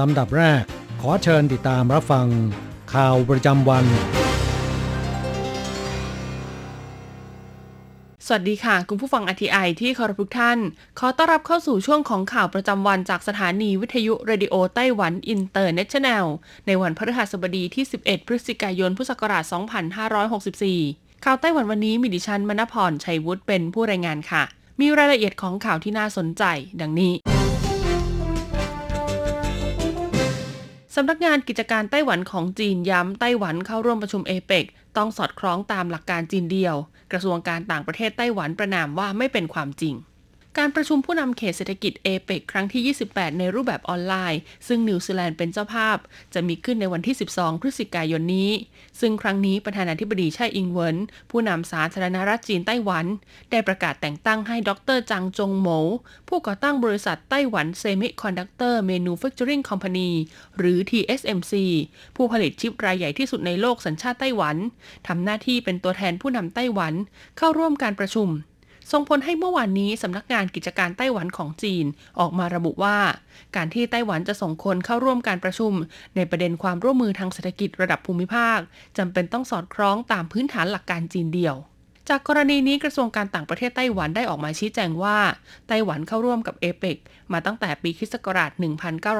ลำดับแรก ขอเชิญติดตามรับฟัง ข่าวประจำวัน สวัสดีค่ะ คุณผู้ฟัง RTI ที่เคารพทุกท่าน ขอต้อนรับเข้าสู่ช่วงของข่าวประจำวันจากสถานีวิทยุ Radio Taiwan International ในวันพฤหัสบดีที่ 11 พฤศจิกายนพุทธศักราช 2564 ข่าวไต้หวันวันนี้มีดิฉันมณพรชัยวุฒิเป็นผู้รายงานค่ะ มีรายละเอียดของข่าวที่น่าสนใจ ดังนี้ สำนักงานกิจการไต้หวันของจีนย้ำไต้หวันเข้าร่วมประชุมเอเปกต้องสอดคล้องตามหลักการจีนเดียว กระทรวงการต่างประเทศไต้หวันประนามว่าไม่เป็นความจริง การประชุมผู้นำเขตเศรษฐกิจเอเปกครั้งที่ 28 ในรูปแบบออนไลน์ ซึ่งนิวซีแลนด์เป็นเจ้าภาพ จะมีขึ้นในวันที่ 12 พฤศจิกายนนี้ ซึ่งครั้งนี้ประธานาธิบดีไช่อิงเวินผู้นำสาธารณรัฐจีนไต้หวัน ได้ประกาศแต่งตั้งให้ดรจางจงโหมผู้ก่อตั้งบริษัท Taiwan Semiconductor Manufacturing Company หรือ TSMC ผู้ผลิตชิปรายใหญ่ที่สุดในโลกสัญชาติไต้หวันทำหน้าที่เป็นตัวแทนผู้นำไต้หวัน เข้าร่วมการประชุม ส่งผลให้เมื่อวานนี้สำนักงานกิจการไต้หวันของจีนออกมาระบุว่า การที่ไต้หวันจะส่งคนเข้าร่วมการประชุม ในประเด็นความร่วมมือทางเศรษฐกิจระดับภูมิภาคจำเป็นต้องสอดคล้องตามพื้นฐานหลักการจีนเดียวจากกรณีนี้กระทรวงการต่างประเทศไต้หวันได้ออกมาชี้แจงว่า ไต้หวันเข้าร่วมกับเอเปกมาตั้งแต่ปีคศ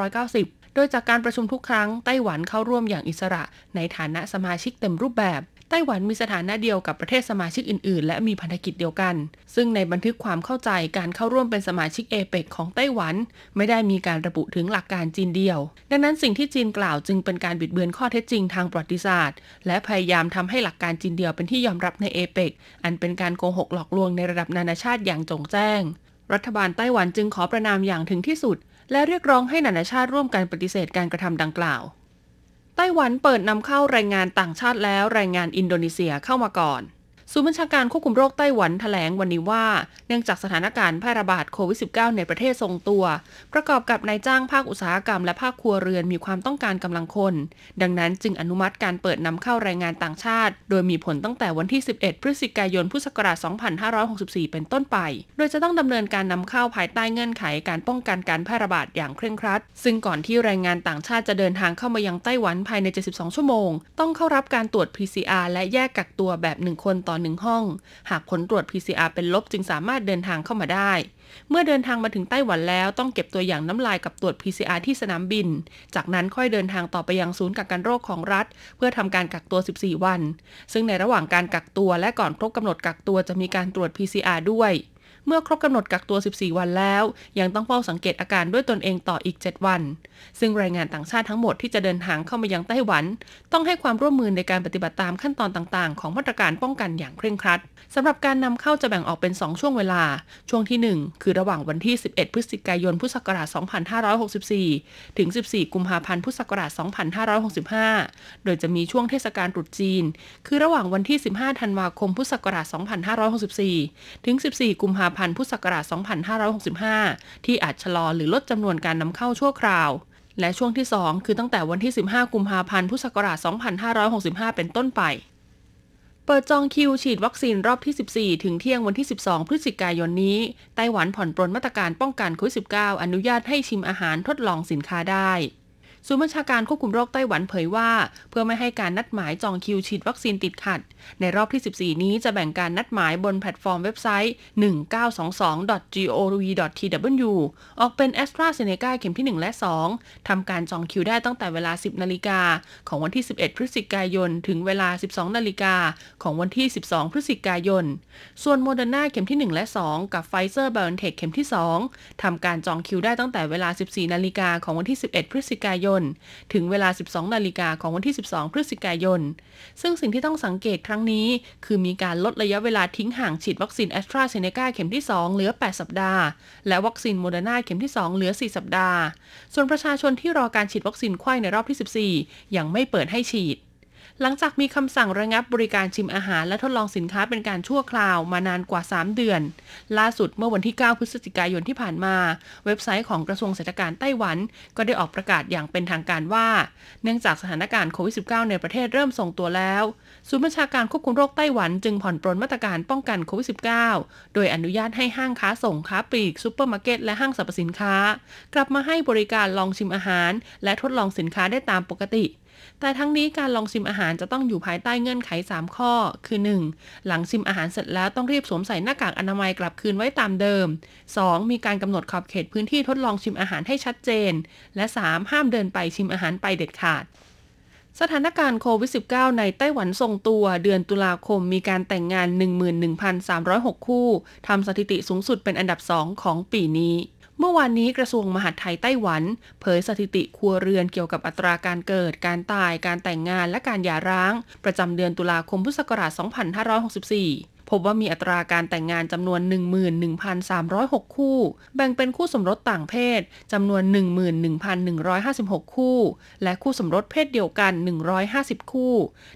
1990 โดยจากการประชุมทุกครั้งไต้หวันเข้าร่วมอย่างอิสระในฐานะสมาชิกเต็มรูปแบบ ไต้หวันมีสถานะเดียวกับประเทศสมาชิกอื่น ๆ และมีพันธกิจเดียวกัน ซึ่งในบันทึกความเข้าใจการเข้าร่วมเป็นสมาชิกเอเปกของไต้หวัน ไม่ได้มีการระบุถึงหลักการจีนเดียว ดังนั้นสิ่งที่จีนกล่าวจึงเป็นการบิดเบือนข้อเท็จจริงทางประวัติศาสตร์ และพยายามทำให้หลักการจีนเดียวเป็นที่ยอมรับในเอเปกอันเป็นการโกหกหลอกลวงในระดับนานาชาติอย่างจงแจ้ง รัฐบาลไต้หวันจึงขอประนามอย่างถึงที่สุด และเรียกร้องให้นานาชาติร่วมกันปฏิเสธการกระทำดังกล่าว ไต้หวันเปิดนำเข้าแรงงานต่างชาติแล้วแรงงานอินโดนีเซียเข้ามาก่อน ศูนย์บัญชาการควบคุมโรคไต้หวันแถลงวันนี้ว่า เนื่องจากสถานการณ์แพร่ระบาดโควิด -19 ในประเทศทรงตัว ประกอบกับนายจ้างภาคอุตสาหกรรมและภาคครัวเรือนมีความต้องการกำลังคน ดังนั้นจึงอนุมัติการเปิดนำเข้าแรงงานต่างชาติ โดยมีผลตั้งแต่วันที่ 11 พฤศจิกายน พุทธศักราช 2564 เป็นต้นไป โดยจะต้องดำเนินการนำเข้าภายใต้เงื่อนไขการป้องกันการแพร่ระบาดอย่างเคร่งครัด ซึ่งก่อนที่แรงงานต่างชาติจะเดินทางเข้ามายังไต้หวันภายใน 72 ชั่วโมง ต้องเข้ารับการตรวจ PCR และแยกกักตัวแบบ1คนต่อหนึ่งห้อง หากผลตรวจ PCR เป็นลบจึงสามารถเดินทางเข้ามาได้ เมื่อเดินทางมาถึงไต้หวันแล้วต้องเก็บตัวอย่างน้ำลายกับตรวจ PCR ที่สนามบิน จากนั้นค่อยเดินทางต่อไปยังศูนย์กักกันโรคของรัฐ เพื่อทำการกักตัว 14 วัน ซึ่งในระหว่างการกักตัวและก่อนครบกำหนดกักตัวจะมีการตรวจ PCR ด้วย เมื่อครบกำหนดกักตัว 14 วันแล้ว ยังต้องเฝ้าสังเกตอาการด้วยตนเองต่ออีก 7 วัน ซึ่งแรงงานต่างชาติทั้งหมดที่จะเดินทางเข้ามายังไต้หวัน ต้องให้ความร่วมมือในการปฏิบัติตามขั้นตอนต่างๆ ของมาตรการป้องกันอย่างเคร่งครัดสำหรับการนำเข้าจะแบ่งออกเป็น 2 ช่วงเวลา ช่วงที่ 1 คือระหว่างวันที่ 11 พฤศจิกายน พุทธศักราช 2564 ถึง 14 กุมภาพันธ์ พุทธศักราช 2565 โดยจะมีช่วงเทศกาลตรุษจีน คือระหว่างวันที่ 15 ธันวาคม พุทธศักราช 2564 ถึง 14 กุมภาพันธ์พุทธศักราช 2565 ที่อาจชะลอหรือลดจำนวนการนำเข้าชั่วคราว และช่วงที่ 2 คือตั้งแต่วันที่ 15 กุมภาพันธ์พุทธศักราช 2565 เป็นต้นไป เปิดจองคิวฉีดวัคซีนรอบที่ 14 ถึงเที่ยงวันที่ 12 พฤศจิกายนนี้ ไต้หวันผ่อนปรนมาตรการป้องกันโควิด -19 อนุญาตให้ชิมอาหารทดลองสินค้าได้ศูนย์บัญชาการควบคุมโรคไต้หวันเผยว่า เพื่อไม่ให้การนัดหมายจองคิวฉีดวัคซีนติดขัด ในรอบที่ 14 นี้จะแบ่งการนัดหมายบนแพลตฟอร์มเว็บไซต์ 1922.gov.tw ออกเป็น AstraZeneca เข็มที่ 1 และ 2 ทำการจองคิวได้ตั้งแต่เวลา 10 นาฬิกา ของวันที่ 11 พฤศจิกายน ถึงเวลา 12 นาฬิกา ของวันที่ 12 พฤศจิกายน ส่วนโมเดอร์นาเข็มที่ 1 และ 2 กับไฟเซอร์ BioNTech เข็มที่ 2 ทำการจองคิวได้ตั้งแต่เวลา 14 นาฬิกา ของวันที่ 11 พฤศจิกายน ถึงเวลา 12 นาฬิกา ของวันที่ 12 พฤศจิกายน ซึ่งสิ่งที่ต้องสังเกตครั้งนี้ คือมีการลดระยะเวลาทิ้งห่างฉีดวัคซีนแอสตราเซเนกาเข็มที่ 2 เหลือ 8 สัปดาห์ และวัคซีนโมเดอร์นาเข็มที่ 2 เหลือ 4 สัปดาห์ ส่วนประชาชนที่รอการฉีดวัคซีนไข้ในรอบที่ 14 ยังไม่เปิดให้ฉีด หลังจากมีคำสั่งระงับบริการชิมอาหารและทดลองสินค้าเป็นการชั่วคราวมานานกว่า 3 เดือน ล่าสุดเมื่อวันที่ 9 พฤศจิกายนที่ผ่านมา เว็บไซต์ของกระทรวงเศรษฐกิจไต้หวัน ก็ได้ออกประกาศอย่างเป็นทางการว่า เนื่องจากสถานการณ์โควิด -19 ในประเทศเริ่มทรงตัวแล้วศูนย์บัญชาการควบคุมโรคไต้หวันจึงผ่อนปรนมาตรการป้องกันโควิด -19 โดยอนุญาตให้ห้างค้าส่งค้าปลีกซูเปอร์มาร์เก็ตและห้างสรรพสินค้า กลับมาให้บริการลองชิมอาหาร และทดลองสินค้าได้ตามปกติ แต่ทั้งนี้การลองชิมอาหารจะต้องอยู่ภายใต้เงื่อนไข 3 ข้อ คือ 1. หลังชิมอาหารเสร็จแล้วต้องรีบสวมใส่หน้ากากอนามัยกลับคืนไว้ตามเดิม 2. มีการกำหนดขอบเขตพื้นที่ทดลองชิมอาหารให้ชัดเจน และ 3. ห้ามเดินไปชิมอาหารไปเด็ดขาดสถานการณ์โควิด -19 ในไต้หวันทรงตัว เดือนตุลาคมมีการแต่งงาน 11,306 คู่ ทำสถิติสูงสุดเป็นอันดับ 2 ของปีนี้ เมื่อวานนี้กระทรวงมหาดไทยไต้หวัน เผยสถิติครัวเรือนเกี่ยวกับอัตราการเกิด การตาย การแต่งงานและการหย่าร้าง ประจำเดือนตุลาคมพุทธศักราช 2564 พบว่ามีอัตราการแต่งงานจำนวน 11,306 คู่ แบ่งเป็นคู่สมรสต่างเพศจำนวน 11,156 คู่ และคู่สมรสเพศเดียวกัน 150 คู่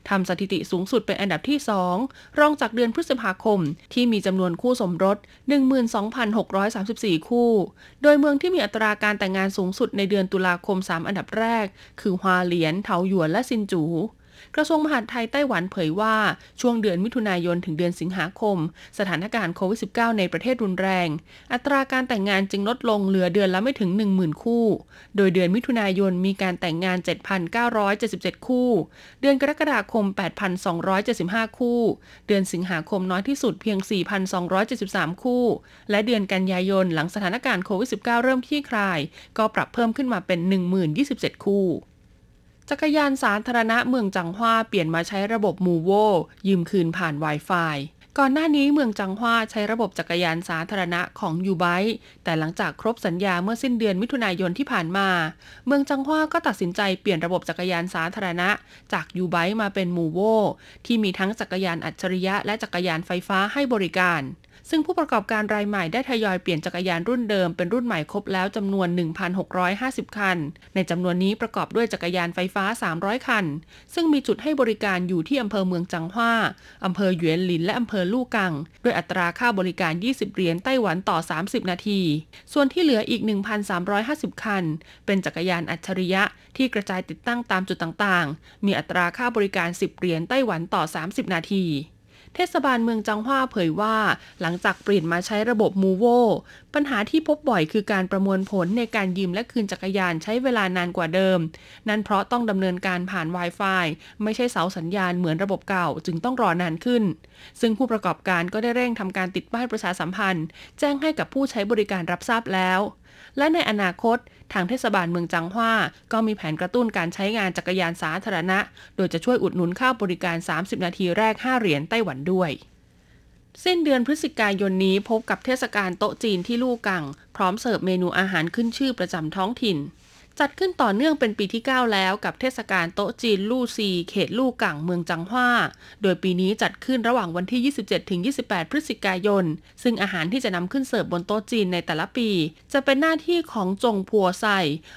ทำสถิติสูงสุดเป็นอันดับที่ 2 รองจากเดือนพฤษภาคม ที่มีจำนวนคู่สมรส 12,634 คู่ โดยเมืองที่มีอัตราการแต่งงานสูงสุดในเดือนตุลาคม 3 อันดับแรก คือฮวาเหลียน เทาหยวนและซินจู กระทรวงมหาดไทยไต้หวันเผยว่าช่วงเดือนมิถุนายนถึงเดือนสิงหาคม สถานการณ์โควิด -19 ในประเทศรุนแรง อัตราการแต่งงานจึงลดลงเหลือเดือนละไม่ถึง 10,000 คู่ โดยเดือนมิถุนายนมีการแต่งงาน 7,977 คู่ เดือนกรกฎาคม 8,275 คู่ เดือนสิงหาคมน้อยที่สุดเพียง 4,273 คู่ และเดือนกันยายนหลังสถานการณ์โควิด -19 เริ่มที่คลาย ก็ปรับเพิ่มขึ้นมาเป็น 1027 คู่ จักรยานสาธารณะเมืองจังหว้าเปลี่ยนมาใช้ระบบมูโวยืมคืนผ่าน Wi-Fi ก่อนหน้านี้เมืองจังหว้าใช้ระบบจักรยานสาธารณะของยูไบแต่หลังจากครบสัญญาเมื่อสิ้นเดือนมิถุนายนที่ผ่านมา เมืองจังหว้าก็ตัดสินใจเปลี่ยนระบบจักรยานสาธารณะ จากยูไบมาเป็นมูโวที่มีทั้งจักรยานอัจฉริยะและจักรยานไฟฟ้าให้บริการ ซึ่งผู้ประกอบการรายใหม่ได้ทยอยเปลี่ยนจักรยานรุ่นเดิมเป็นรุ่นใหม่ครบแล้วจำนวน 1,650 คัน ในจำนวนนี้ประกอบด้วยจักรยานไฟฟ้า 300 คัน ซึ่งมีจุดให้บริการอยู่ที่อำเภอเมืองจังหว้าอำเภอหยวนหลินและอำเภอลู่กัง ด้วยอัตราค่าบริการ 20 เหรียญไต้หวันต่อ 30 นาที ส่วนที่เหลืออีก 1,350 คัน เป็นจักรยานอัจฉริยะที่กระจายติดตั้งตามจุดต่างๆ มีอัตราค่าบริการ 10 เหรียญไต้หวันต่อ 30 นาที เทศบาลเมืองจังหว้าเผยว่า หลังจากเปลี่ยนมาใช้ระบบมูโวปัญหาที่พบบ่อยคือการประมวลผลในการยืมและคืนจักรยานใช้เวลานานกว่าเดิม นั่นเพราะต้องดำเนินการผ่าน Wi-Fi ไม่ใช่เสาสัญญาณเหมือนระบบเก่า จึงต้องรอนานขึ้น ซึ่งผู้ประกอบการก็ได้เร่งทำการติดป้ายประชาสัมพันธ์ แจ้งให้กับผู้ใช้บริการรับทราบแล้ว และในอนาคต ทางเทศบาลเมืองจังหว้า ก็มีแผนกระตุ้นการใช้งานจักรยานสาธารณะ โดยจะช่วยอุดหนุนค่าบริการ 30 นาทีแรก 5 เหรียญไต้หวันด้วยสิ้นเดือนพฤศจิกายนนี้พบกับเทศกาลโต๊ะจีนที่ลู่กัง พร้อมเสิร์ฟเมนูอาหารขึ้นชื่อประจำท้องถิ่น จัดขึ้นต่อเนื่องเป็นปีที่ 9 แล้วกับเทศกาลโต๊ะจีนลู่ซี เขตลู่กั่งเมืองจังหว้า โดยปีนี้จัดขึ้นระหว่างวันที่ 27-28 พฤศจิกายน ซึ่งอาหารที่จะนำขึ้นเสิร์ฟบนโต๊ะจีนในแต่ละปี จะเป็นหน้าที่ของจงพัวไซ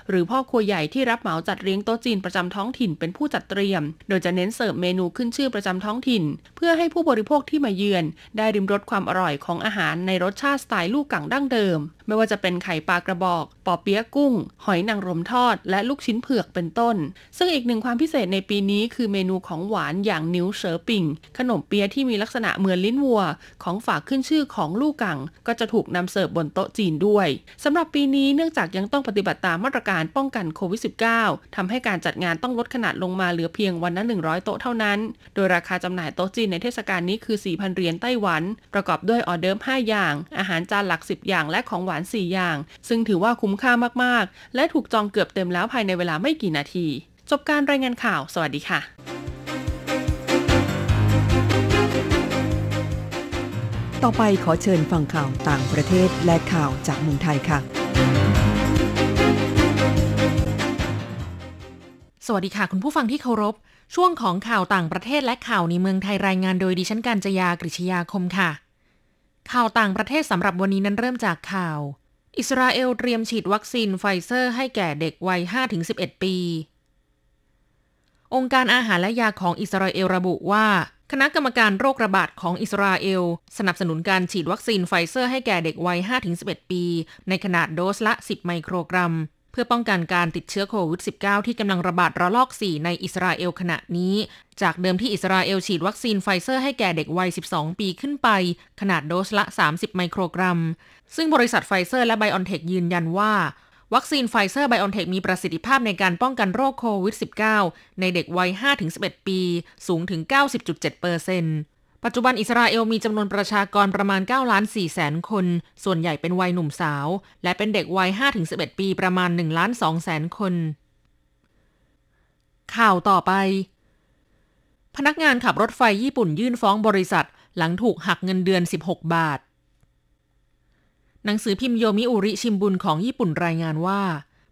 หรือพ่อครัวใหญ่ที่รับเหมาจัดเลี้ยงโต๊ะจีนประจำท้องถิ่นเป็นผู้จัดเตรียม โดยจะเน้นเสิร์ฟเมนูขึ้นชื่อประจำท้องถิ่น เพื่อให้ผู้บริโภคที่มาเยือน ได้ริมรสความอร่อยของอาหารในรสชาติสไตล์ลู่กั่งดั้งเดิม ไม่ว่าจะเป็นไข่ปลากระบอก ปอเปี๊ยะกุ้ง หอยนางรมทอด และลูกชิ้นเผือกเป็นต้น ซึ่งอีกหนึ่งความพิเศษในปีนี้คือเมนูของหวานอย่างนิ้วเฉอปิงขนมเปี๊ยะที่มีลักษณะเหมือนลิ้นวัว ของฝากขึ้นชื่อของลูกกัง ก็จะถูกนำเสิร์ฟบนโต๊ะจีนด้วยสำหรับปีนี้เนื่องจากยังต้องปฏิบัติตามมาตรการป้องกันโควิด -19 ทำให้การจัดงานต้องลดขนาดลงมาเหลือเพียงวันละ100 โต๊ะเท่านั้น โดยราคาจำหน่ายโต๊ะจีนในเทศกาลนี้คือ 4,000 เหรียญไต้หวัน ประกอบด้วยออเดิร์ฟ5อย่าง อาหารจานหลัก 10 อย่างและของหวาน 4 อย่าง ซึ่งถือว่าคุ้มค่ามากๆ และถูกจองเกือบเต็มแล้วภายในเวลาไม่กี่นาที จบการรายงานข่าว สวัสดีค่ะต่อไปขอเชิญฟังข่าวต่างประเทศและข่าวจากเมืองไทยค่ะ สวัสดีค่ะ คุณผู้ฟังที่เคารพ ช่วงของข่าวต่างประเทศและข่าวในเมืองไทยรายงานโดยดิฉันการจยากริชยาคมค่ะ ข่าวต่างประเทศสำหรับวันนี้นั้นเริ่มจากข่าว อิสราเอลเตรียมฉีดวัคซีนไฟเซอร์ให้แก่เด็กวัย 5-11 ปี องค์การอาหารและยาของอิสราเอลระบุว่า คณะกรรมการโรคระบาดของอิสราเอล สนับสนุนการฉีดวัคซีนไฟเซอร์ให้แก่เด็กวัย 5-11 ปี ในขนาดโดสละ 10 ไมโครกรัม พื่อป้องกันการติดเชื้อโควิด -19 ที่กำลังระบาดระลอก 4 ในอิสราเอลขณะนี้ จากเดิมที่อิสราเอลฉีดวัคซีนไฟเซอร์ให้แก่เด็กวัย 12 ปีขึ้นไป ขนาดโดสละ 30 ไมโครกรัม ซึ่งบริษัทไฟเซอร์และไบออนเทคยืนยันว่า วัคซีนไฟเซอร์ไบออนเทคมีประสิทธิภาพในการป้องกันโรคโควิด -19 ในเด็กวัย 5-11 ปี สูงถึง 90.7%ปัจจุบันอิสราเอลมีจำนวนประชากรประมาณ9ล้าน4แสนคน ส่วนใหญ่เป็นวัยหนุ่มสาว และเป็นเด็กวัย 5-11 ปีประมาณ1ล้าน2แสนคน ข่าวต่อไป พนักงานขับรถไฟญี่ปุ่นยื่นฟ้องบริษัท หลังถูกหักเงินเดือน 16 บาท หนังสือพิมพ์โยมิอุริชิมบุนของญี่ปุ่นรายงานว่า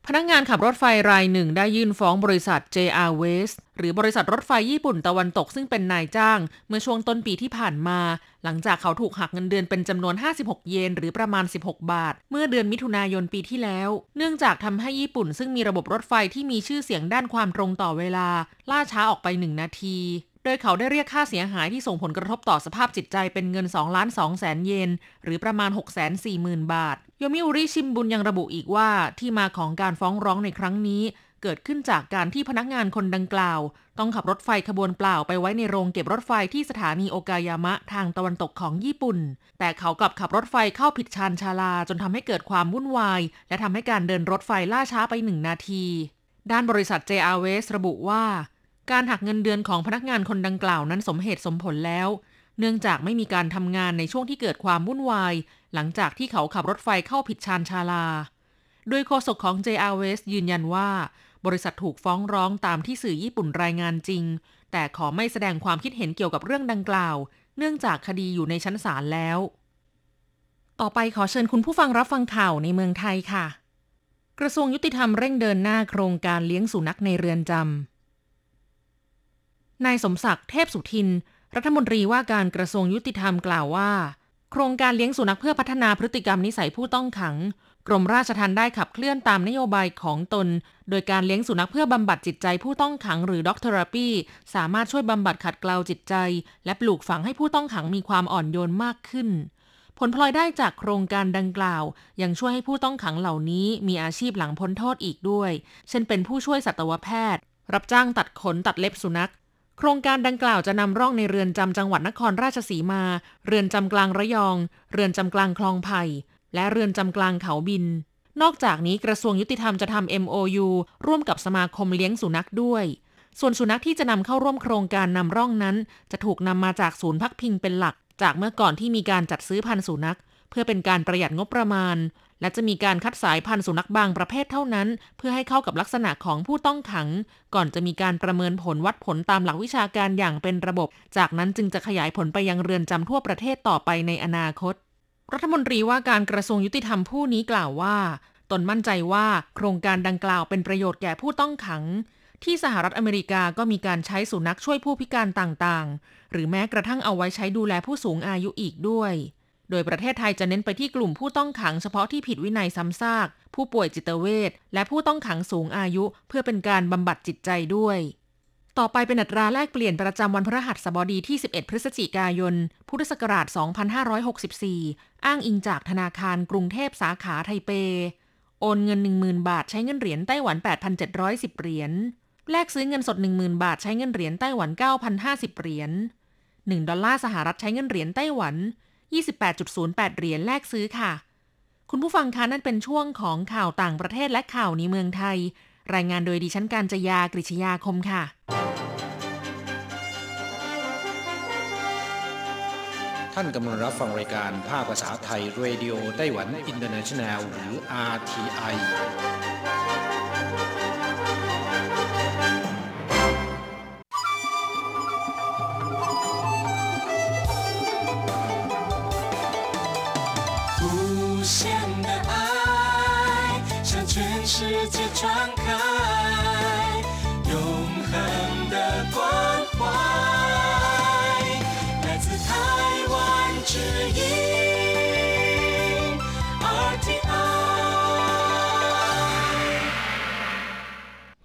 พนักงานขับรถไฟรายหนึ่งได้ยื่นฟ้องบริษัท JR West หรือบริษัทรถไฟญี่ปุ่นตะวันตกซึ่งเป็นนายจ้าง เมื่อช่วงต้นปีที่ผ่านมา หลังจากเขาถูกหักเงินเดือนเป็นจำนวน 56 เยน หรือประมาณ 16 บาท เมื่อเดือนมิถุนายนปีที่แล้ว เนื่องจากทำให้ญี่ปุ่นซึ่งมีระบบรถไฟที่มีชื่อเสียงด้านความตรงต่อเวลา ล่าช้าออกไป 1 นาทีโดยเขาได้เรียกค่าเสียหายที่ส่งผลกระทบต่อสภาพจิตใจเป็นเงิน2ล้าน2แสนเยน หรือประมาณ 6 4 0 0 0 0 บาท โยมิอุริชิมบุนยังระบุอีกว่าที่มาของการฟ้องร้องในครั้งนี้ เกิดขึ้นจากการที่พนักงานคนดังกล่าว ต้องขับรถไฟขบวนเปล่าไปไว้ในโรงเก็บรถไฟที่สถานีโอกายามะทางตะวันตกของญี่ปุ่น แต่เขากลับขับรถไฟเข้าผิดชานชาลาจนทำให้เกิดความวุ่นวาย และทำให้การเดินรถไฟล่าช้าไปหนึ่งนาที ด้านบริษัท JR West ระบุว่า การหักเงินเดือนของพนักงานคนดังกล่าวนั้นสมเหตุสมผลแล้ว เนื่องจากไม่มีการทำงานในช่วงที่เกิดความวุ่นวาย หลังจากที่เขาขับรถไฟเข้าผิดชานชาลา โดยโฆษกของ JR West ยืนยันว่า บริษัทถูกฟ้องร้องตามที่สื่อญี่ปุ่นรายงานจริง แต่ขอไม่แสดงความคิดเห็นเกี่ยวกับเรื่องดังกล่าว เนื่องจากคดีอยู่ในชั้นศาลแล้ว ต่อไปขอเชิญคุณผู้ฟังรับฟังข่าวในเมืองไทยค่ะ กระทรวงยุติธรรมเร่งเดินหน้าโครงการเลี้ยงสุนัขในเรือนจำนายสมศักดิ์เทพสุทิน รัฐมนตรีว่าการกระทรวงยุติธรรมกล่าวว่า โครงการเลี้ยงสุนัขเพื่อพัฒนาพฤติกรรมนิสัยผู้ต้องขัง กรมราชทัณฑ์ได้ขับเคลื่อนตามนโยบายของตน โดยการเลี้ยงสุนัขเพื่อบำบัดจิตใจผู้ต้องขังหรือด็อกเทอราปีสามารถช่วยบำบัดขัดเกลาจิตใจ และปลูกฝังให้ผู้ต้องขังมีความอ่อนโยนมากขึ้นผลพลอยได้จากโครงการดังกล่าว ยังช่วยให้ผู้ต้องขังเหล่านี้มีอาชีพหลังพ้นโทษอีกด้วย เช่นเป็นผู้ช่วยสัตวแพทย์ รับจ้างตัดขนตัดเล็บสุนัข โครงการดังกล่าวจะนำร่องในเรือนจำจังหวัดนครราชสีมา เรือนจำกลางระยอง เรือนจำกลางคลองไผ่ และเรือนจำกลางเขาบิน นอกจากนี้กระทรวงยุติธรรมจะทำ MOU ร่วมกับสมาคมเลี้ยงสุนัขด้วย ส่วนสุนัขที่จะนำเข้าร่วมโครงการนำร่องนั้น จะถูกนำมาจากศูนย์พักพิงเป็นหลัก จากเมื่อก่อนที่มีการจัดซื้อพันธุ์สุนัข เพื่อเป็นการประหยัดงบประมาณ และจะมีการคัดสายพันธุ์สุนัขบางประเภทเท่านั้น เพื่อให้เข้ากับลักษณะของผู้ต้องขัง ก่อนจะมีการประเมินผลวัดผลตามหลักวิชาการอย่างเป็นระบบ จากนั้นจึงจะขยายผลไปยังเรือนจำทั่วประเทศต่อไปในอนาคต รัฐมนตรีว่าการกระทรวงยุติธรรมผู้นี้กล่าวว่า ตนมั่นใจว่าโครงการดังกล่าวเป็นประโยชน์แก่ผู้ต้องขังที่สหรัฐอเมริกาก็มีการใช้สุนัขช่วยผู้พิการต่างๆ หรือแม้กระทั่งเอาไว้ใช้ดูแลผู้สูงอายุอีกด้วย โดยประเทศไทยจะเน้นไปที่กลุ่มผู้ต้องขังเฉพาะที่ผิดวินัยซ้ำซาก ผู้ป่วยจิตเวชและผู้ต้องขังสูงอายุ เพื่อเป็นการบำบัดจิตใจด้วยต่อไปเป็นอัตราแลกเปลี่ยนประจำวันพฤหัสบดีที่ 11 พฤศจิกายน พุทธศักราช 2564 อ้างอิงจากธนาคารกรุงเทพสาขาไทเป โอนเงิน 10,000 บาทใช้เงินเหรียญไต้หวัน 8,710 เหรียญ แลกซื้อเงินสด 10,000 บาทใช้เงินเหรียญไต้หวัน 9,050 เหรียญ 1 ดอลลาร์สหรัฐใช้เงินเหรียญไต้หวัน 28.08 เหรียญแลกซื้อค่ะ คุณผู้ฟังคะนั่นเป็นช่วงของข่าวต่างประเทศและข่าวในเมืองไทย รายงานโดยดิฉันการจยากริชยาคมค่ะท่านกำลังรับฟังรายการภาคภาษาไทย Radio Taiwan International หรือ RTI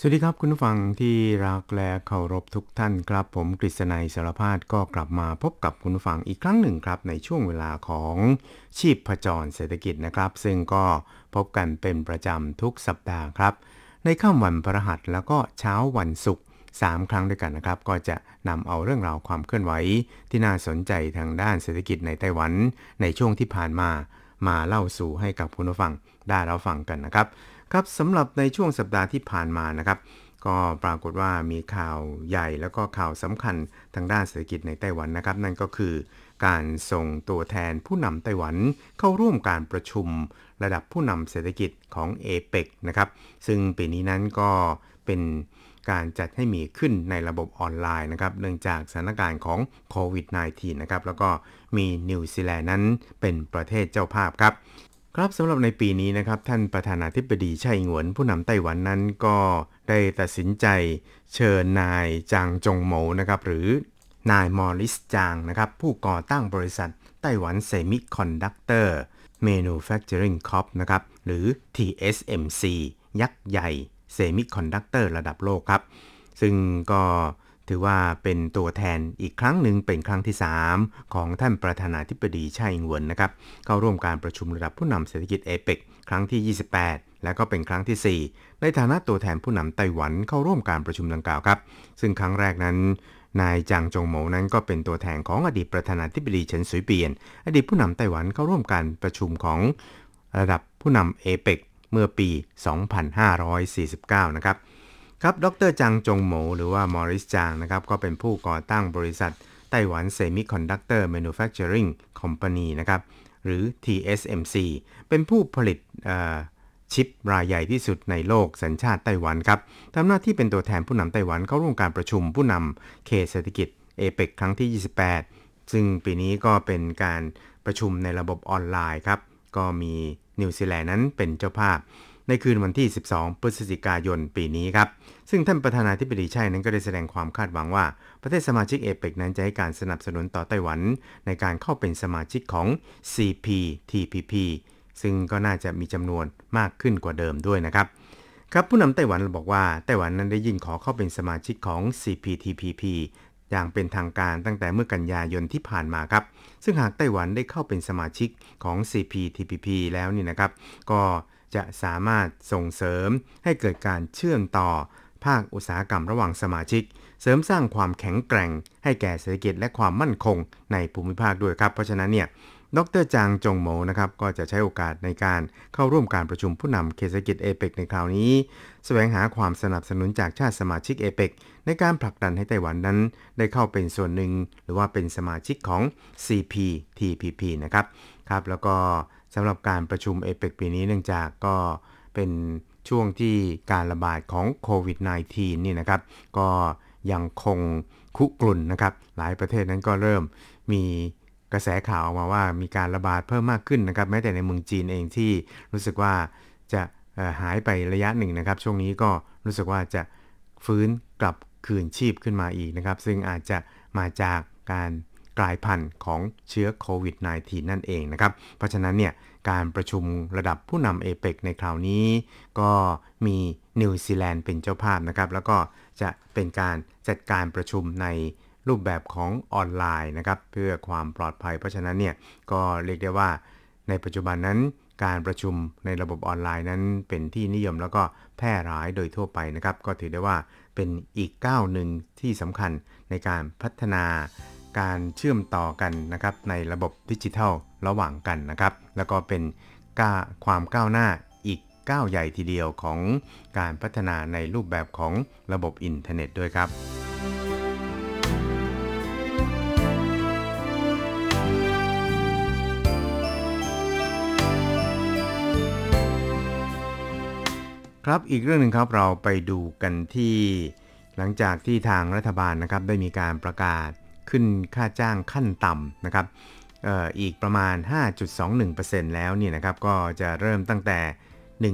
สวัสดีครับคุณผู้ฟังที่รักและเคารพทุกท่านครับ ผมกฤษณัยสารพาดก็กลับมาพบกับคุณผู้ฟังอีกครั้งหนึ่งครับ ในช่วงเวลาของชีพผจรเศรษฐกิจนะครับ ซึ่งก็พบกันเป็นประจำทุกสัปดาห์ครับ ในค่ำวันพฤหัสแล้วก็เช้าวันศุกร์3 ครั้งด้วยกันนะครับ ก็จะนำเอาเรื่องราวความเคลื่อนไหว ที่น่าสนใจทางด้านเศรษฐกิจในไต้หวัน ในช่วงที่ผ่านมามาเล่าสู่ให้กับคุณผู้ฟังได้รับฟังกันนะครับ ครับสำหรับในช่วงสัปดาห์ที่ผ่านมานะครับ ก็ปรากฏว่ามีข่าวใหญ่แล้วก็ข่าวสำคัญทางด้านเศรษฐกิจในไต้หวันนะครับ นั่นก็คือการส่งตัวแทนผู้นำไต้หวันเข้าร่วมการประชุมระดับผู้นำเศรษฐกิจของเอเปกนะครับ ซึ่งปีนี้นั้นก็เป็นการจัดให้มีขึ้นในระบบออนไลน์นะครับ เนื่องจากสถานการณ์ของโควิด -19 นะครับ แล้วก็มีนิวซีแลนด์นั้นเป็นประเทศเจ้าภาพครับ ครับสำหรับในปีนี้นะครับท่านประธานาธิบดีไช่อิงหวน ผู้นำไต้หวันนั้นก็ได้ตัดสินใจเชิญนายจางจงโหมนะครับหรือนายมอริสจางนะครับผู้ก่อตั้งบริษัทไต้หวันเซมิคอนดักเตอร์ Manufacturing Corp นะครับหรือ TSMC ยักษ์ใหญ่เซมิคอนดักเตอร์ระดับโลกครับ ซึ่งก็ ถือว่าเป็นตัวแทนอีกครั้งหนึ่งเป็นครั้งที่ 3 ของท่านประธานาธิบดีไช่อิงเวินนะครับเข้าร่วมการประชุมระดับผู้นำเศรษฐกิจเอเปกครั้งที่ 28 และก็เป็นครั้งที่ 4 ในฐานะตัวแทนผู้นำไต้หวันเข้าร่วมการประชุมดังกล่าวครับ ซึ่งครั้งแรกนั้นนายจางจงหมานั้นก็เป็นตัวแทนของอดีตประธานาธิบดีเฉินสุยเปียน อดีตผู้นำไต้หวันเข้าร่วมการประชุมของระดับผู้นำเอเปกเมื่อปี 2549 นะครับ ครับ ดรจางจงหมู หรือว่ามอริสจางนะครับ ก็เป็นผู้ก่อตั้งบริษัทไต้หวัน Semiconductor Manufacturing Company นะครับ หรือ TSMC เป็นผู้ผลิตชิปรายใหญ่ที่สุดในโลกสัญชาติไต้หวันครับ ทำหน้าที่เป็นตัวแทนผู้นำไต้หวันเข้าร่วมการประชุมผู้นำเขตเศรษฐกิจเอเปกครั้งที่ 28 ซึ่งปีนี้ก็เป็นการประชุมในระบบออนไลน์ครับ ก็มีนิวซีแลนด์นั้นเป็นเจ้าภาพ ในคืนวันที่ 12 พฤศจิกายนปีนี้ครับ ซึ่งท่านประธานาธิบดีไช่นั้นก็ได้แสดงความคาดหวังว่า ประเทศสมาชิกเอเปกนั้นจะให้การสนับสนุนต่อไต้หวัน ในการเข้าเป็นสมาชิกของ CPTPP ซึ่งก็น่าจะมีจำนวนมากขึ้นกว่าเดิมด้วยนะครับครับผู้นำไต้หวันบอกว่าไต้หวันนั้นได้ยื่นขอเข้าเป็นสมาชิกของ CPTPP อย่างเป็นทางการตั้งแต่เมื่อกันยายนที่ผ่านมาครับ ซึ่งหากไต้หวันได้เข้าเป็นสมาชิกของ CPTPP แล้วนี่นะครับ ก็ จะสามารถส่งเสริมให้เกิดการเชื่อมต่อภาคอุตสาหกรรมระหว่างสมาชิก เสริมสร้างความแข็งแกร่ง ให้แก่เศรษฐกิจและความมั่นคงในภูมิภาคด้วยครับ เพราะฉะนั้นเนี่ยดรจางจงโหมนะครับก็จะใช้โอกาสในการเข้าร่วมการประชุมผู้นำเศรษฐกิจเอเปกในคราวนี้แสวงหาความสนับสนุนจากชาติสมาชิกเอเปกในการผลักดันให้ไต้หวันนั้น ได้เข้าเป็นส่วนหนึ่ง หรือว่าเป็นสมาชิกของ CPTPP นะครับครับแล้วก็ำหรับการประชุมเอเปกปีนี้เนื่องจากก็เป็นช่วงที่การระบาดของโควิด -19 นี่นะครับ ก็ยังคงคุกรุ่นนะครับ หลายประเทศนั้นก็เริ่มมีกระแสข่าวออกมาว่ามีการระบาดเพิ่มมากขึ้นนะครับ แม้แต่ในเมืองจีนเองที่รู้สึกว่าจะหายไประยะหนึ่งนะครับ ช่วงนี้ก็รู้สึกว่าจะฟื้นกลับคืนชีพขึ้นมาอีกนะครับ ซึ่งอาจจะมาจากการกลายพันธุ์ของเชื้อโควิด -19 นั่นเองนะครับ เพราะฉะนั้นเนี่ย การประชุมระดับผู้นำเอเปกในคราวนี้ ก็มีนิวซีแลนด์เป็นเจ้าภาพนะครับ แล้วก็จะเป็นการจัดการประชุมในรูปแบบของออนไลน์นะครับเพื่อความปลอดภัย เพราะฉะนั้นเนี่ยก็เรียกได้ว่า ในปัจจุบันนั้นการประชุมในระบบออนไลน์นั้นเป็นที่นิยมแล้วก็แพร่หลายโดยทั่วไปนะครับ ก็ถือได้ว่าเป็นอีกก้าวหนึ่งที่สำคัญในการพัฒนา การเชื่อมต่อกันนะครับในระบบดิจิทัลระหว่างกันนะครับ แล้วก็เป็นก้าความก้าวหน้าอีกก้าวใหญ่ทีเดียวของการพัฒนาในรูปแบบของระบบอินเทอร์เน็ตด้วยครับครับอีกเรื่องหนึ่งครับเราไปดูกันที่ หลังจากที่ทางรัฐบาลนะครับได้มีการประกาศ ขึ้นค่าจ้างขั้นต่ำนะครับอีกประมาณ 5.21%แล้วเนี่ยนะครับก็จะเริ่มตั้งแต่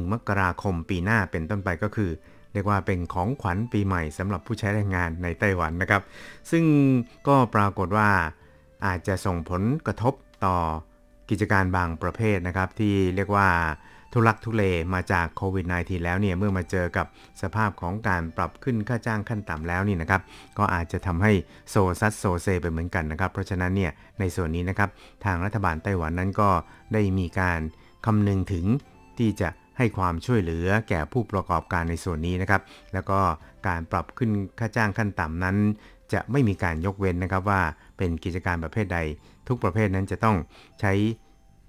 1 มกราคมปีหน้าเป็นต้นไปก็คือ เรียกว่าเป็นของขวัญปีใหม่สำหรับผู้ใช้แรงงานในไต้หวันนะครับ ซึ่งก็ปรากฏว่าอาจจะส่งผลกระทบต่อกิจการบางประเภทนะครับ ที่เรียกว่า ทุลักทุเลมาจากโควิด -19 แล้วเนี่ยเมื่อมาเจอกับสภาพของการปรับขึ้นค่าจ้างขั้นต่ำแล้วนี่นะครับก็อาจจะทำให้โซซัสโซเซไปเหมือนกันนะครับ เพราะฉะนั้นเนี่ยในส่วนนี้นะครับทางรัฐบาลไต้หวันนั้นก็ได้มีการคำนึงถึงที่จะให้ความช่วยเหลือแก่ผู้ประกอบการในส่วนนี้นะครับ แล้วก็การปรับขึ้นค่าจ้างขั้นต่ำนั้น จะไม่มีการยกเว้นนะครับว่าเป็นกิจการประเภทใด ทุกประเภทนั้นจะต้องใช้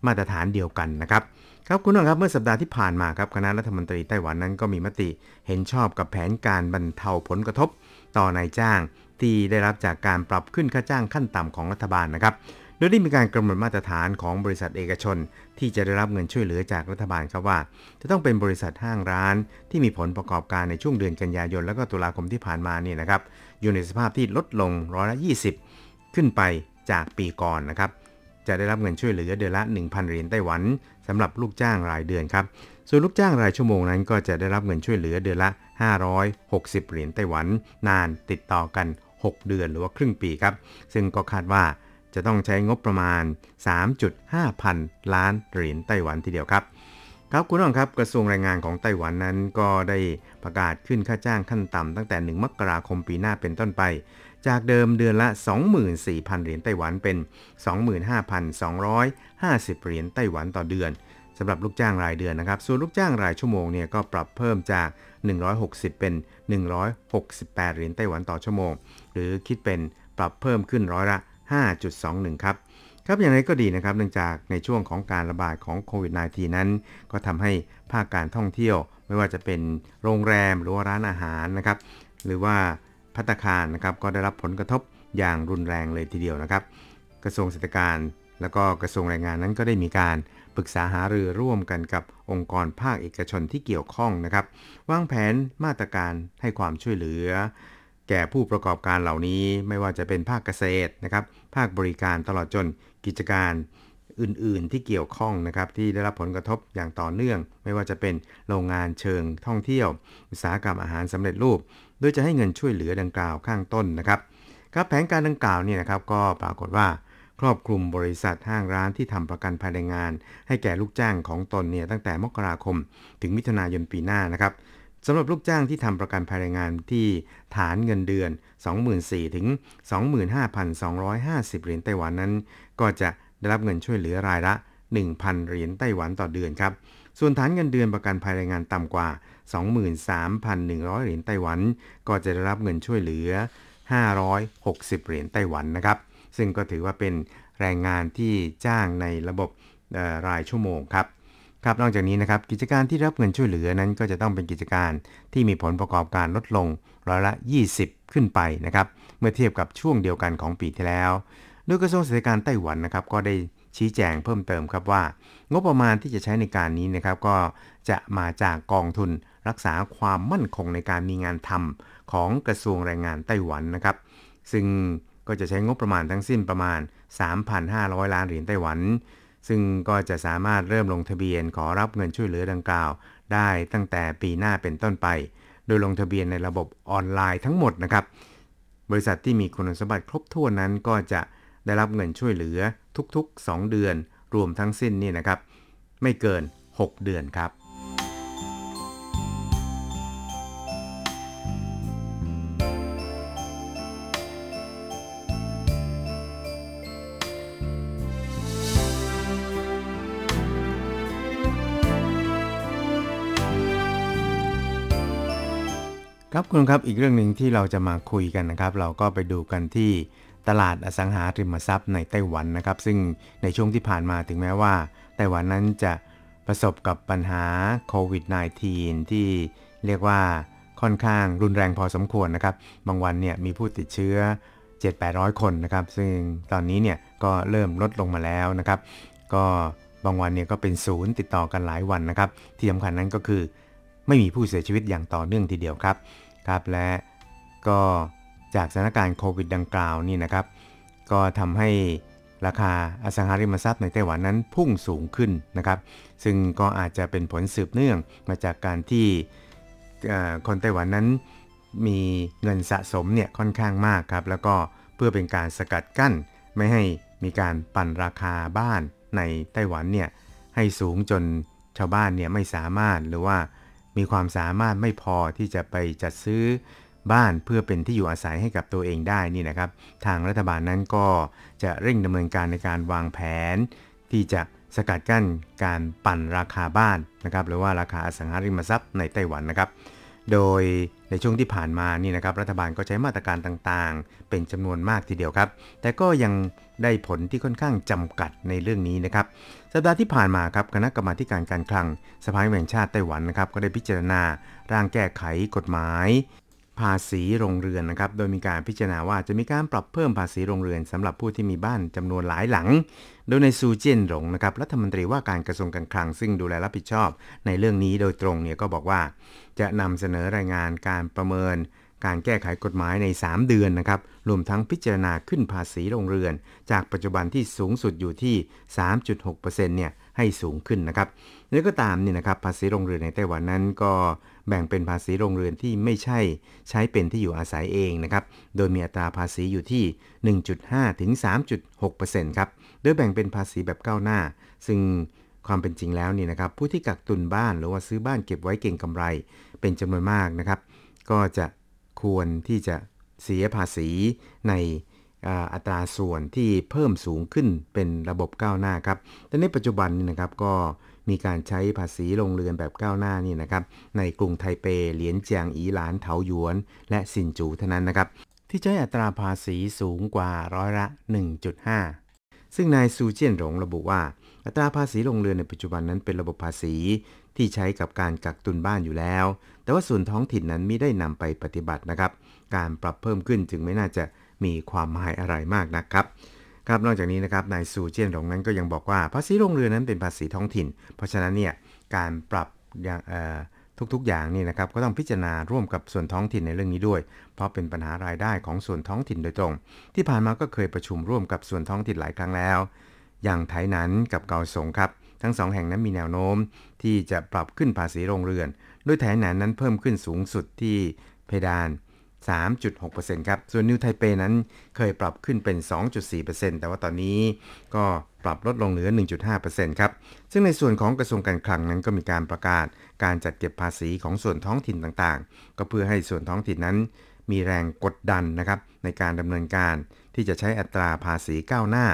มาตรฐานเดียวกันนะครับ ครับคุณผู้ชมครับเมื่อสัปดาห์ที่ผ่านมาครับคณะรัฐมนตรีไต้หวันนั้นก็มีมติเห็นชอบกับแผนการบรรเทาผลกระทบ ต่อนายจ้างที่ได้รับจากการปรับขึ้นค่าจ้างขั้นต่ำของรัฐบาลนะครับ โดยได้มีการกำหนดมาตรฐานของบริษัทเอกชน ที่จะได้รับเงินช่วยเหลือจากรัฐบาลครับว่า จะต้องเป็นบริษัทห้างร้าน ที่มีผลประกอบการในช่วงเดือนกันยายน และก็ตุลาคมที่ผ่านมานี่นะครับอยู่ในสภาพที่ลดลงร้อยละ20 ขึ้นไปจากปีก่อนนะครับจะได้รับเงินช่วยเหลือเดือนละ 1,000 เหรียญไต้หวัน สำหรับลูกจ้างรายเดือนครับ ส่วนลูกจ้างรายชั่วโมงนั้น ก็จะได้รับเงินช่วยเหลือเดือนละ 560 เหรียญไต้หวัน นานติดต่อกัน 6 เดือนหรือว่าครึ่งปีครับ ซึ่งก็คาดว่าจะต้องใช้งบประมาณ 3.5 พันล้านเหรียญไต้หวันทีเดียวครับครับคุณผู้ชมครับกระทรวงแรงงานของไต้หวันนั้นก็ได้ประกาศขึ้นค่าจ้างขั้นต่ำตั้งแต่ 1 มกราคมปีหน้าเป็นต้นไป จากเดิมเดือนละ 24,000 เหรียญไต้หวันเป็น 25,250 เหรียญไต้หวันต่อเดือนสำหรับลูกจ้างรายเดือนนะครับ ส่วนลูกจ้างรายชั่วโมงเนี่ยก็ปรับเพิ่มจาก 160 เป็น 168 เหรียญไต้หวันต่อชั่วโมง หรือคิดเป็นปรับเพิ่มขึ้นร้อยละ 5.21 ครับ ครับอย่างไรก็ดีนะครับ เนื่องจากในช่วงของการระบาดของโควิด -19 นั้น ก็ทำให้ภาคการท่องเที่ยว ไม่ว่าจะเป็นโรงแรมหรือว่าร้านอาหารนะครับ หรือว่า พัตตาคารนะครับก็ได้รับผลกระทบอย่างรุนแรงเลยทีเดียวนะครับ กระทรวงเศรษฐการ แล้วก็กระทรวงแรงงานนั้นก็ได้มีการปรึกษาหารือร่วมกันกับองค์กรภาคเอกชนที่เกี่ยวข้องนะครับวางแผนมาตรการให้ความช่วยเหลือ แก่ผู้ประกอบการเหล่านี้ไม่ว่าจะเป็นภาคเกษตรนะครับ ภาคบริการตลอดจนกิจการอื่น ๆ ที่เกี่ยวข้องนะครับที่ได้รับผลกระทบอย่างต่อเนื่อง ไม่ว่าจะเป็นโรงงานเชิงท่องเที่ยว อุตสาหกรรมอาหารสำเร็จรูป โดยจะให้เงินช่วยเหลือดังกล่าวข้างต้นนะครับครับแผนการดังกล่าวเนี่ยนะครับก็ปรากฏว่าครอบคลุมบริษัทห้างร้านที่ทำประกันภายในงาน ให้แก่ลูกจ้างของตนเนี่ยตั้งแต่มกราคม ถึงมิถุนายนปีหน้านะครับสำหรับลูกจ้างที่ทำประกันภายในงานที่ฐานเงินเดือน 24,000 ถึง 25,250 เหรียญไต้หวันนั้น ก็จะได้รับเงินช่วยเหลือรายละ 1,000 เหรียญไต้หวันต่อเดือนครับ ส่วนฐานเงินเดือนประกันภายในงานต่ำกว่า 23,100 เหรียญไต้หวัน ก็จะได้รับเงินช่วยเหลือ 560 เหรียญไต้หวันนะครับ ซึ่งก็ถือว่าเป็นแรงงานที่จ้างในระบบรายชั่วโมงครับครับนอกจากนี้นะครับกิจการที่รับเงินช่วยเหลือนั้นก็จะต้องเป็นกิจการที่มีผลประกอบการลดลงร้อยละ 20 ขึ้นไปนะครับเมื่อเทียบกับช่วงเดียวกันของปีที่แล้วโดยกระทรวงเศรษฐการไต้หวันนะครับก็ได้ชี้แจงเพิ่มเติมครับว่า งบประมาณที่จะใช้ในการนี้นะครับก็จะมาจากกองทุน รักษาความมั่นคงในการมีงานทำของกระทรวงแรงงานไต้หวันนะครับ ซึ่งก็จะใช้งบประมาณทั้งสิ้นประมาณ 3,500 ล้านเหรียญไต้หวัน ซึ่งก็จะสามารถเริ่มลงทะเบียนขอรับเงินช่วยเหลือดังกล่าว ได้ตั้งแต่ปีหน้าเป็นต้นไป โดยลงทะเบียนในระบบออนไลน์ทั้งหมดนะครับ บริษัทที่มีคุณสมบัติครบถ้วนนั้นก็จะได้รับเงินช่วยเหลือทุกๆ 2 เดือน รวมทั้งสิ้นนี่นะครับ ไม่เกิน 6 เดือนครับ ครับคุณครับอีกเรื่องหนึ่งที่เราจะมาคุยกันนะครับ เราก็ไปดูกันที่ตลาดอสังหาริมทรัพย์ในไต้หวันนะครับ ซึ่งในช่วงที่ผ่านมาถึงแม้ว่า ไต้หวันนั้นจะประสบกับปัญหาโควิด -19 ที่เรียกว่าค่อนข้างรุนแรงพอสมควรนะครับ บางวันเนี่ยมีผู้ติดเชื้อ 7-800 คนนะครับ ซึ่งตอนนี้เนี่ยก็เริ่มลดลงมาแล้วนะครับ ก็บางวันเนี่ยก็เป็นศูนย์ติดต่อกันหลายวันนะครับ ที่สำคัญนั้นก็คือ ไม่มีผู้เสียชีวิตอย่างต่อเนื่องทีเดียวครับ ครับและก็จากสถานการณ์โควิดดังกล่าวนี่นะครับ ก็ทำให้ราคาอสังหาริมทรัพย์ในไต้หวันนั้นพุ่งสูงขึ้นนะครับ ซึ่งก็อาจจะเป็นผลสืบเนื่องมาจากการที่คนไต้หวันนั้นมีเงินสะสมเนี่ยค่อนข้างมากครับ แล้วก็เพื่อเป็นการสกัดกั้น ไม่ให้มีการปั่นราคาบ้านในไต้หวันเนี่ยให้สูงจนชาวบ้านเนี่ยไม่สามารถหรือว่า มีความสามารถไม่พอที่จะไปจัดซื้อบ้านเพื่อเป็นที่อยู่อาศัยให้กับตัวเองได้นี่นะครับ ทางรัฐบาลนั้นก็จะเร่งดำเนินการในการวางแผน ที่จะสกัดกั้นการปั่นราคาบ้านนะครับ หรือว่าราคาอสังหาริมทรัพย์ในไต้หวันนะครับ โดยในช่วงที่ผ่านมานี่นะครับรัฐบาลก็ใช้มาตรการต่างๆ เป็นจำนวนมากทีเดียวครับ แต่ก็ยังได้ผลที่ค่อนข้างจำกัดในเรื่องนี้นะครับ สัปดาห์ที่ผ่านมาครับคณะกรรมาการการคลังสภาแห่งชาติไต้หวันนะครับก็ได้พิจารณาร่างแก้ไขกฎหมายภาษีโรงเรือนนะครับ โดยมีการพิจารณาว่าจะมีการปรับเพิ่มภาษีโรงเรือนสำหรับผู้ที่มีบ้านจำนวนหลายหลัง โดยในซูเจียนหลงนะครับรัฐมนตรีว่าการกระทรวงการคลังซึ่งดูแลรับผิดชอบ ในเรื่องนี้โดยตรงเนี่ยก็บอกว่า จะนำเสนอรายงานการประเมิน การแก้ไขกฎหมายใน 3 เดือนนะครับรวมทั้งพิจารณาขึ้นภาษีโรงเรือน จากปัจจุบันที่สูงสุดอยู่ที่ 3.6%เนี่ยให้สูงขึ้นนะครับแล้วก็ตามนี่นะครับภาษีโรงเรือนในไต้หวันนั้นก็แบ่งเป็นภาษีโรงเรือนที่ไม่ใช่ใช้เป็นที่อยู่อาศัยเองนะครับ โดยมีอัตราภาษีอยู่ที่ 1.5 ถึง 3.6%ครับ โดยแบ่งเป็นภาษีแบบก้าวหน้า ซึ่งความเป็นจริงแล้วนี่นะครับผู้ที่กักตุนบ้านหรือว่าซื้อบ้านเก็บไว้เก่งกำไร เป็นจำนวนมากนะครับ ก็จะควรที่จะเสียภาษีในอัตราส่วนที่เพิ่มสูงขึ้นเป็นระบบก้าวหน้าครับ แต่ในปัจจุบันนี่นะครับก็มีการใช้ภาษีโรงเรือนแบบก้าวหน้านี่นะครับ ในกรุงไทเป เหลียนเจียงอีหลานเถาหยวน และซินจูเท่านั้นนะครับ ที่ใช้อัตราภาษีสูงกว่าร้อยละ 1.5 ซึ่งนายซูเจียนหลงระบุว่า อัตราภาษีโรงเรือนในปัจจุบันนั้นเป็นระบบภาษีที่ใช้กับการกักตุนบ้านอยู่แล้ว แต่ว่าส่วนท้องถิ่นนั้นไม่ได้นำไปปฏิบัตินะครับ การปรับเพิ่มขึ้นจึงไม่น่าจะมีความหมายอะไรมากนะครับครับนอกจากนี้นะครับนายซูเจียนหลงนั้นก็ยังบอกว่าภาษีโรงเรือนนั้นเป็นภาษีท้องถิ่น เพราะฉะนั้นเนี่ยการปรับอย่าง ทุกๆ อย่างนี่นะครับก็ต้องพิจารณาร่วมกับส่วนท้องถิ่นในเรื่องนี้ด้วย เพราะเป็นปัญหารายได้ของส่วนท้องถิ่นโดยตรง ที่ผ่านมาก็เคยประชุมร่วมกับส่วนท้องถิ่นหลายครั้งแล้ว อย่างไทยนั้นกับเกาสงครับ ทั้งสองแห่งนั้นมีแนวโน้ม ที่จะปรับขึ้นภาษีโรงเรือน โดยไทยนั้นนั้นเพิ่มขึ้นสูงสุดที่เพดาน 3.6%ครับ ส่วนนิวไทเปนั้นเคยปรับขึ้นเป็น 2.4%แต่ว่าตอนนี้ก็ ปรับลดลงเหลือ 1.5%ครับ ซึ่งในส่วนของกระทรวงการคลังนั้นก็มีการประกาศการจัดเก็บภาษีของส่วนท้องถิ่นต่างๆ ก็เพื่อให้ส่วนท้องถิ่นนั้น มีแรงกดดันนะครับในการดำเนินการที่จะใช้อัตราภาษีก้าวหน้า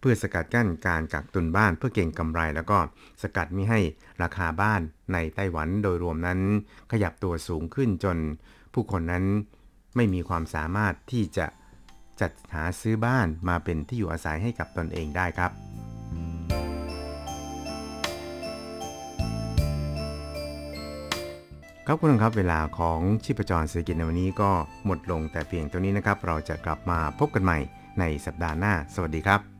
เพื่อสกัดกั้นการกักตุนบ้านเพื่อเก่งกำไร แล้วก็สกัดไม่ให้ราคาบ้านในไต้หวันโดยรวมนั้น ขยับตัวสูงขึ้นจนผู้คนนั้นไม่มีความสามารถที่จะ จัดหาซื้อบ้านมาเป็นที่อยู่อาศัยให้กับตนเองได้ครับ ครับคุณผู้ชมครับเวลาของชีพจรเศรษฐกิจในวันนี้ก็หมดลงแต่เพียงเท่านี้นะครับ เราจะกลับมาพบกันใหม่ในสัปดาห์หน้า สวัสดีครับ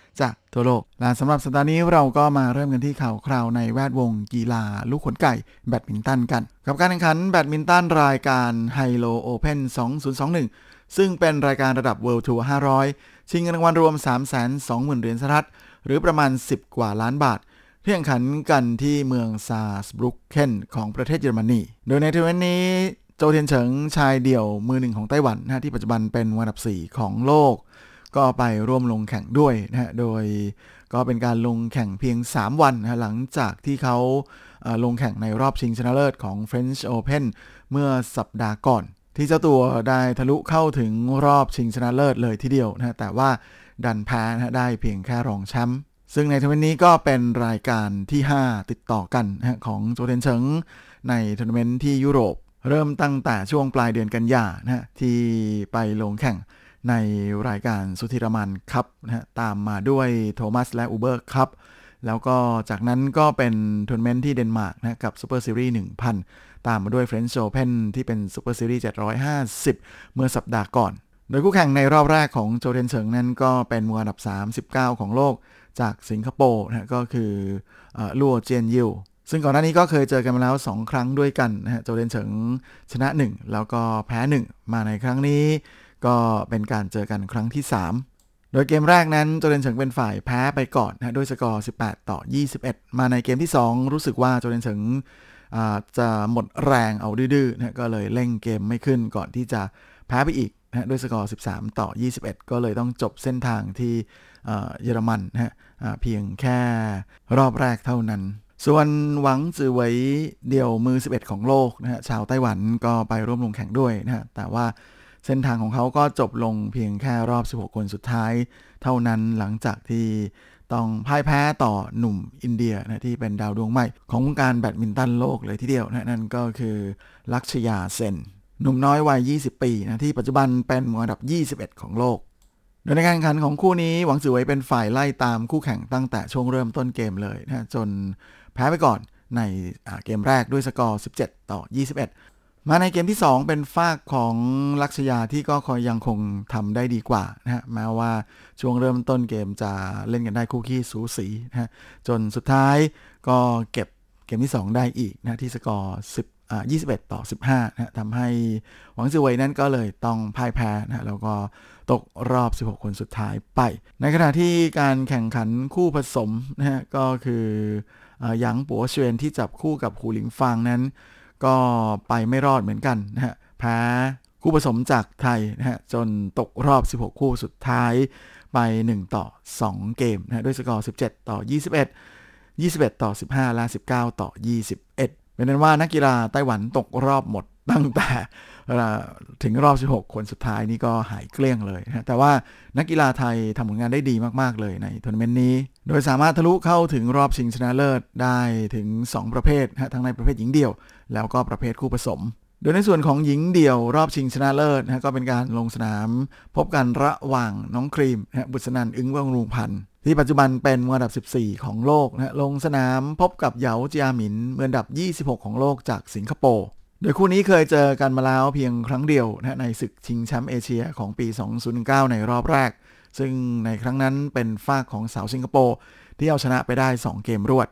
จากทั่วโลก และสำหรับสัปดาห์นี้เราก็มาเริ่มกันที่ข่าวคราวในแวดวงกีฬาลูกขนไก่แบดมินตันกัน กับการแข่งขันแบดมินตันรายการ Hylo Open 2021 ซึ่งเป็นรายการระดับ World Tour 500 ชิงเงินรางวัลรวม 320,000 เหรียญสหรัฐ หรือประมาณ 10 กว่าล้านบาทที่แข่งขันกันที่เมืองซาร์สบรุกเคนของประเทศเยอรมนี โดยในทัวร์นาเมนต์นี้โจเทียนเฉิงชายเดี่ยวมือหนึ่งของไต้หวันนะฮะที่ปัจจุบันเป็นอันดับ 4 ของโลก ก็ไปร่วมลงแข่งด้วยนะฮะ โดยก็เป็นการลงแข่งเพียง 3 วันนะฮะหลังจากที่เขาลงแข่งในรอบชิงชนะเลิศของ French Open เมื่อสัปดาห์ก่อน ที่เจ้าตัวได้ทะลุเข้าถึงรอบชิงชนะเลิศเลยทีเดียวนะฮะแต่ว่าดันแพ้นะฮะได้เพียงแค่รองแชมป์ซึ่งในทัวร์นาเมนต์นี้ก็เป็นรายการที่ 5 ติดต่อกันนะของโจเทนเฉิงในทัวร์นาเมนต์ที่ยุโรป เริ่มตั้งแต่ช่วงปลายเดือนกันยานะฮะที่ไปลงแข่ง ในรายการ Sudirman Cup นะฮะตามมาด้วยโทมัสและ Uber Cup แล้วก็จากนั้นก็เป็นทัวร์นาเมนต์ที่เดนมาร์กนะกับ Super Series 1,000 ตามมาด้วย French Open ที่เป็น Super Series 750 เมื่อสัปดาห์ก่อน โดยคู่แข่งในรอบแรกของโจเทนเฉิงนั้นก็เป็นมืออันดับ 39 ของโลกจากสิงคโปร์นะก็คือเอ่อลัวเจียนยิวซึ่งก่อนหน้านี้ก็เคยเจอกันมาแล้ว 2 ครั้งด้วยกันนะฮะโจเดนเฉิงชนะ 1 แล้วก็แพ้ 1 มาในครั้งนี้ ก็เป็นการเจอกันครั้งที่ 3 โดยเกมแรกนั้นโจเดนเฉิงเป็นฝ่ายแพ้ไปก่อนนะด้วยสกอร์ 18 ต่อ 21 มาในเกมที่ 2 รู้สึกว่าโจเดนเฉิงจะหมดแรงเอาดื้อๆนะก็เลยเร่งเกมไม่ขึ้นก่อนที่จะแพ้ไปอีกนะด้วยสกอร์ 13 ต่อ 21 ก็เลยต้องจบเส้นทางที่เยอรมันนะฮะเพียงแค่รอบแรกเท่านั้น ส่วนหวังจือเหวยเดี่ยวมือ 11 ของโลกนะฮะชาวไต้หวันก็ไปร่วมลงแข่งด้วยนะฮะแต่ว่า เส้นทางของเขาก็จบลงเพียงแค่รอบ 16 คนสุดท้าย เท่านั้นหลังจากที่ต้องพ่ายแพ้ต่อหนุ่มอินเดียนะที่เป็นดาวดวงใหม่ ของวงการแบดมินตันโลกเลยทีเดียวนะนั่นก็คือลักชยาเซนหนุ่มน้อยวัย 20 ปีนะที่ปัจจุบันเป็นมืออันดับ 21 ของโลก โดยในการแข่งขันของคู่นี้หวังจือเหวยเป็นฝ่ายไล่ตามคู่แข่งตั้งแต่ช่วงเริ่มต้นเกมเลยนะจนแพ้ไปก่อนในเกมแรกด้วยสกอร์ 17 ต่อ 21 มาในเกมที่ 2 เป็นฝากของลักษยาที่ก็คอยยังคงทำได้ดีกว่านะฮะแม้ว่าช่วงเริ่มต้นเกมจะเล่นกันได้คู่ขี้สูสีนะฮะจนสุดท้ายก็เก็บเกมที่ 2 ได้อีกนะที่สกอร์10อ่า21 ต่อ 15นะฮะทำให้หวังจือเวยนั้นก็เลยต้องพ่ายแพ้นะฮะแล้วก็ตกรอบ 16 คนสุดท้ายไป ในขณะที่การแข่งขันคู่ผสมนะฮะก็คืออ่อหยางปัวเชวนที่จับคู่กับหูหลิงฟางนั้น ก็ไปไม่รอดเหมือนกันนะฮะแพ้คู่ผสมจากไทยนะฮะจนตกรอบ 16 คู่สุดท้ายไป 1 ต่อ 2 เกมนะฮะด้วยสกอร์ 17 ต่อ 21 21 ต่อ 15 และ 19 ต่อ 21 เป็นอันว่านักกีฬาไต้หวันตกรอบหมดตั้งแต่ ถึงรอบ 16 คนสุดท้ายนี่ก็หายเกลี้ยงเลยนะแต่ว่านักกีฬาไทยทำผลงานได้ดีมากๆเลยในทัวร์นาเมนต์นี้ โดยสามารถทะลุเข้าถึงรอบชิงชนะเลิศได้ถึง 2 ประเภทนะทั้งในประเภทหญิงเดี่ยว แล้วก็ประเภทคู่ผสม โดยในส่วนของหญิงเดี่ยวรอบชิงชนะเลิศนะก็เป็นการลงสนาม พบกันระหว่างน้องครีมนะบุศนันทน์ อึ๊งบำรุงพันธุ์ที่ปัจจุบันเป็นมืออันดับ 14 ของโลกนะลงสนามพบกับเหยาเจียหมินมืออันดับ 26 ของโลกจากสิงคโปร์ โดยคู่นี้เคยเจอกันมาแล้วเพียงครั้งเดียวนะในศึกชิงแชมป์เอเชียของปี 2019 ในรอบแรก ซึ่งในครั้งนั้นเป็นฟากของสาวสิงคโปร์ที่เอาชนะไปได้ 2 เกมรวด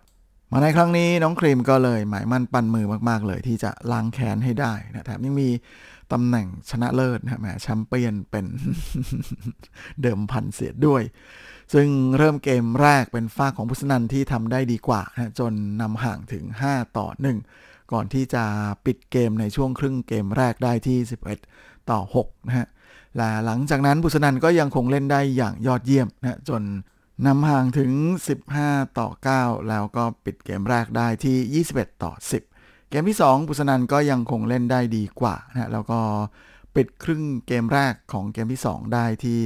มาในครั้งนี้น้องครีมก็เลยหมายมั่นปั้นมือมากๆ เลยที่จะล้างแค้นให้ได้นะแถมยังมีตำแหน่งชนะเลิศนะแหมแชมเปี้ยนเป็นเดิมพันเสียด้วย ซึ่งเริ่มเกมแรกเป็นฟากของบุศนันทน์ที่ทำได้ดีกว่านะจนนำห่างถึง 5 ต่อ 1 ก่อนที่จะปิดเกมในช่วงครึ่งเกมแรกได้ที่ 11 ต่อ 6 นะฮะ และหลังจากนั้นบุษนันก็ยังคงเล่นได้อย่างยอดเยี่ยมนะจนนำห่างถึง 15 ต่อ 9 แล้วก็ปิดเกมแรกได้ที่ 21 ต่อ 10 เกมที่ 2 บุษนันก็ยังคงเล่นได้ดีกว่านะแล้วก็ปิดครึ่งเกมแรกของเกมที่ 2 ได้ที่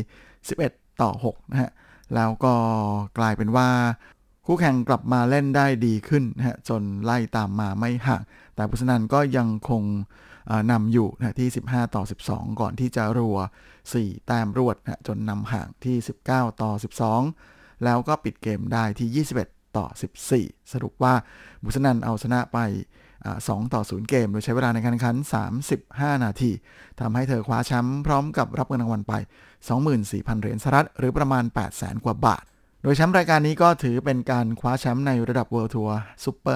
11 ต่อ 6 นะฮะ แล้วก็กลายเป็นว่า คู่แข่งกลับมาเล่นได้ดีขึ้นนะฮะจนไล่ตามมาไม่ห่างแต่บุษนันก็ยังคงนำอยู่นะที่ 15 ต่อ 12 ก่อนที่จะรัว 4 แต้มรวดนะจนนำห่างที่ 19 ต่อ 12 แล้วก็ปิดเกมได้ที่ 21 ต่อ 14 สรุปว่าบุษนันเอาชนะไป 2 ต่อ 0 เกม โดยใช้เวลาในการแข่งขัน 35 นาทีทำให้เธอคว้าแชมป์พร้อมกับรับเงินรางวัลไป 24,000 เหรียญสหรัฐหรือประมาณ 800,000 กว่าบาท โดยแชมป์รายการนี้ก็ถือเป็นการคว้าแชมป์ในระดับ World Tour Super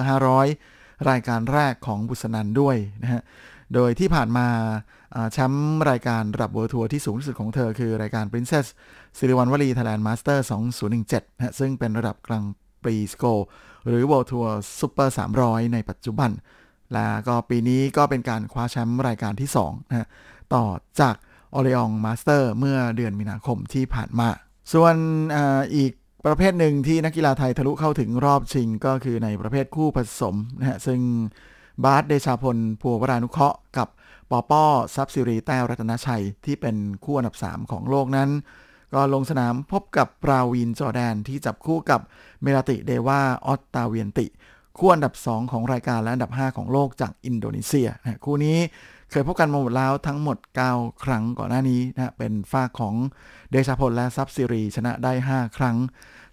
500 รายการแรกของบุษนันด้วยนะฮะ โดยที่ผ่านมาแชมป์รายการระดับ World Tour ที่สูงที่สุดของเธอคือรายการ Princess สิริวัณวลี Thailand Master 2017นะซึ่งเป็นระดับกลางปรีสโกหรือ World Tour Super 300 ในปัจจุบัน และก็ปีนี้ก็เป็นการคว้าแชมป์รายการที่2นะต่อจาก Orléans Masters เมื่อเดือนมีนาคมที่ผ่านมา ส่วนออีก ประเภทหนึ่งที่นักกีฬาไทยทะลุเข้าถึงรอบชิงก็คือในประเภทคู่ผสมนะฮะซึ่งบาสเดชาพลพัววรานุเคราะห์กับปอป้อทรัพย์สิรีแต้รัตนชัยที่เป็นคู่อันดับ 3 ของโลกนั้น ก็ลงสนามพบกับปราวินจอแดนที่จับคู่กับเมลาติเดวาออตตาเวียนติ คู่อันดับ 2 ของรายการและอันดับ 5 ของโลกจากอินโดนีเซียนะคู่นี้ เคยพบกันมาหมดแล้วทั้งหมด 9 ครั้งก่อนหน้านี้นะเป็นฝ้าของเดชาพลและซับซิรีชนะได้ 5 ครั้ง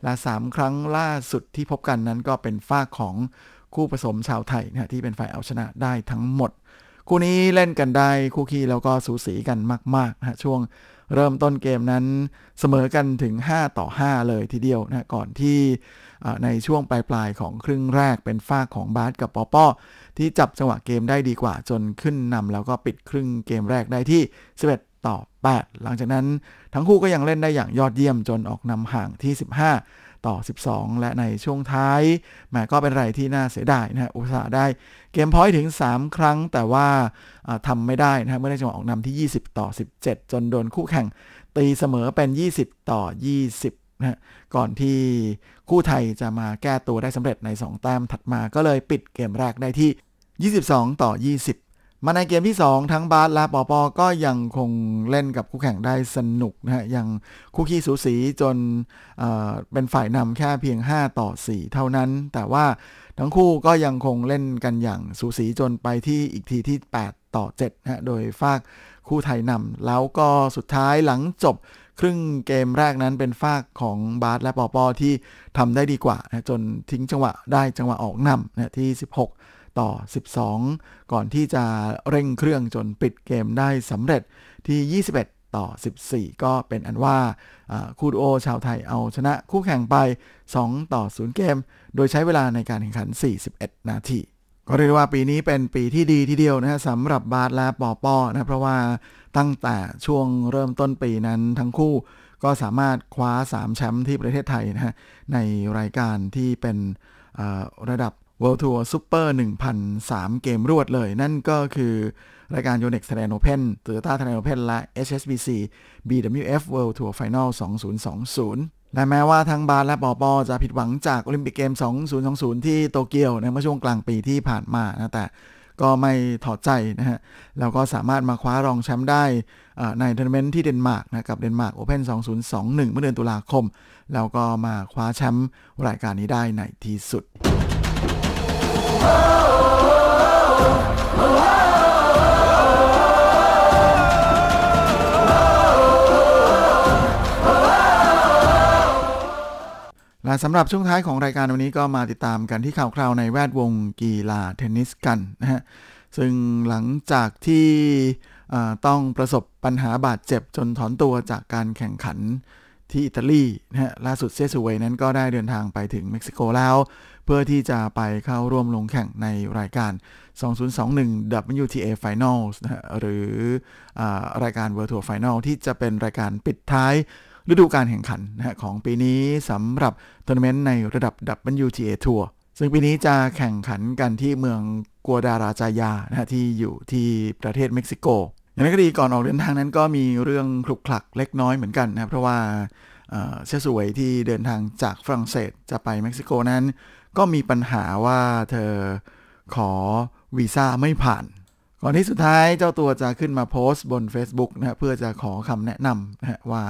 และ 3 ครั้งล่าสุดที่พบกันนั้นก็เป็นฝ้าของคู่ผสมชาวไทยนะที่เป็นฝ่ายเอาชนะได้ทั้งหมด คู่นี้เล่นกันได้คู่ขี้แล้วก็สูสีกันมากๆนะช่วงเริ่มต้นเกมนั้นเสมอกันถึง 5 ต่อ 5 เลยทีเดียวนะก่อนที่ ในช่วงปลายๆของครึ่งแรกเป็นฝ้าของบาสกับปอปอที่จับจังหวะเกมได้ดีกว่าจนขึ้นนำแล้วก็ปิดครึ่งเกมแรกได้ที่ 11 ต่อ 8 หลังจากนั้นทั้งคู่ก็ยังเล่นได้อย่างยอดเยี่ยมจนออกนำห่างที่ 15 ต่อ 12 และในช่วงท้ายแม้ก็เป็นไรที่น่าเสียดายนะอุตสาห์ได้เกมพอยต์ถึง 3 ครั้งแต่ว่าทำไม่ได้นะเมื่อได้จังหวะออกนำที่ 20 ต่อ 17 จนโดนคู่แข่งตีเสมอเป็น 20 ต่อ 20 นะก่อนที่คู่ไทยจะมาแก้ตัวได้สำเร็จใน 2 แต้มถัดมาก็เลยปิดเกมแรกได้ที่ 22 ต่อ 20 มาในเกมที่ 2 ทั้งบาสและปอปอก็ยังคงเล่นกับคู่แข่งได้สนุกนะฮะยังคู่ขี้สูสีจนเเป็นฝ่ายนำแค่เพียง 5 ต่อ 4 เท่านั้น แต่ว่าทั้งคู่ก็ยังคงเล่นกันอย่างสูสีจนไปที่อีกทีที่ 8 ต่อ7นะฮะโดยฝากคู่ไทยนำแล้วก็สุดท้ายหลังจบ ครึ่งเกมแรกนั้นเป็นฝากของบาสและปอปอที่ทำได้ดีกว่านะจนทิ้งจังหวะได้จังหวะออกนำนะที่ 16 ต่อ 12 ก่อนที่จะเร่งเครื่องจนปิดเกมได้สำเร็จที่ 21 ต่อ 14 ก็เป็นอันว่าคู่ดูโอชาวไทยเอาชนะคู่แข่งไป 2 ต่อ 0 เกม โดยใช้เวลาในการแข่งขัน 41 นาทีก็เรียกว่าปีนี้เป็นปีที่ดีทีเดียวนะฮะสำหรับบาสและปอปอนะเพราะว่า ตั้งแต่ช่วงเริ่มต้นปีนั้นทั้งคู่ก็สามารถคว้า 3 แชมป์ที่ประเทศไทยนะฮะในรายการที่เป็นระดับ World Tour Super 1,003 เกมรวดเลย นั่นก็คือรายการ Yonex Thailand Open Toyota Thailand Open และ HSBC BWF World Tour Final 2020 และแม้ว่าทั้งบาสและปอปอจะผิดหวังจากโอลิมปิกเกม 2020 ที่โตเกียวในเมื่อช่วงกลางปีที่ผ่านมานะแต่ ก็ไม่ถอดใจนะฮะ แล้วก็สามารถมาคว้ารองแชมป์ได้ในทัวร์นาเมนต์ที่เดนมาร์กนะกับ Denmark Open 2021 เมื่อเดือนตุลาคม แล้วก็มาคว้าแชมป์รายการนี้ได้ในที่สุด และสำหรับช่วงท้ายของรายการวันนี้ก็มาติดตามกันที่ข่าวคราวในแวดวงกีฬาเทนนิสกันนะฮะซึ่งหลังจากที่ต้องประสบปัญหาบาดเจ็บจนถอนตัวจากการแข่งขันที่อิตาลีนะฮะล่าสุดเซซูเวนั้นก็ได้เดินทางไปถึงเม็กซิโกแล้ว เพื่อที่จะไปเข้าร่วมลงแข่งในรายการ 2021 WTA Finals นะฮะหรืออรายการ World Tour Final ที่จะเป็นรายการปิดท้าย ฤดูการแข่งขันนะของปีนี้สำหรับทัวร์นาเมนต์ในระดับ WTA Tour ซึ่งปีนี้จะแข่งขันกันที่เมืองกัวดาราจายานะที่อยู่ที่ประเทศเม็กซิโกอย่างไรก็ดีก่อนออกเดินทางนั้นก็มีเรื่องคลุกคลักเล็กน้อยเหมือนกันนะเพราะว่าเชสวยที่เดินทางจากฝรั่งเศสจะไปเม็กซิโกนั้น ก็มีปัญหาว่าเธอขอวีซ่าไม่ผ่าน ก่อนที่สุดท้ายเจ้าตัวจะขึ้นมาโพสต์บน Facebook นะเพื่อจะขอคำแนะนำนะว่า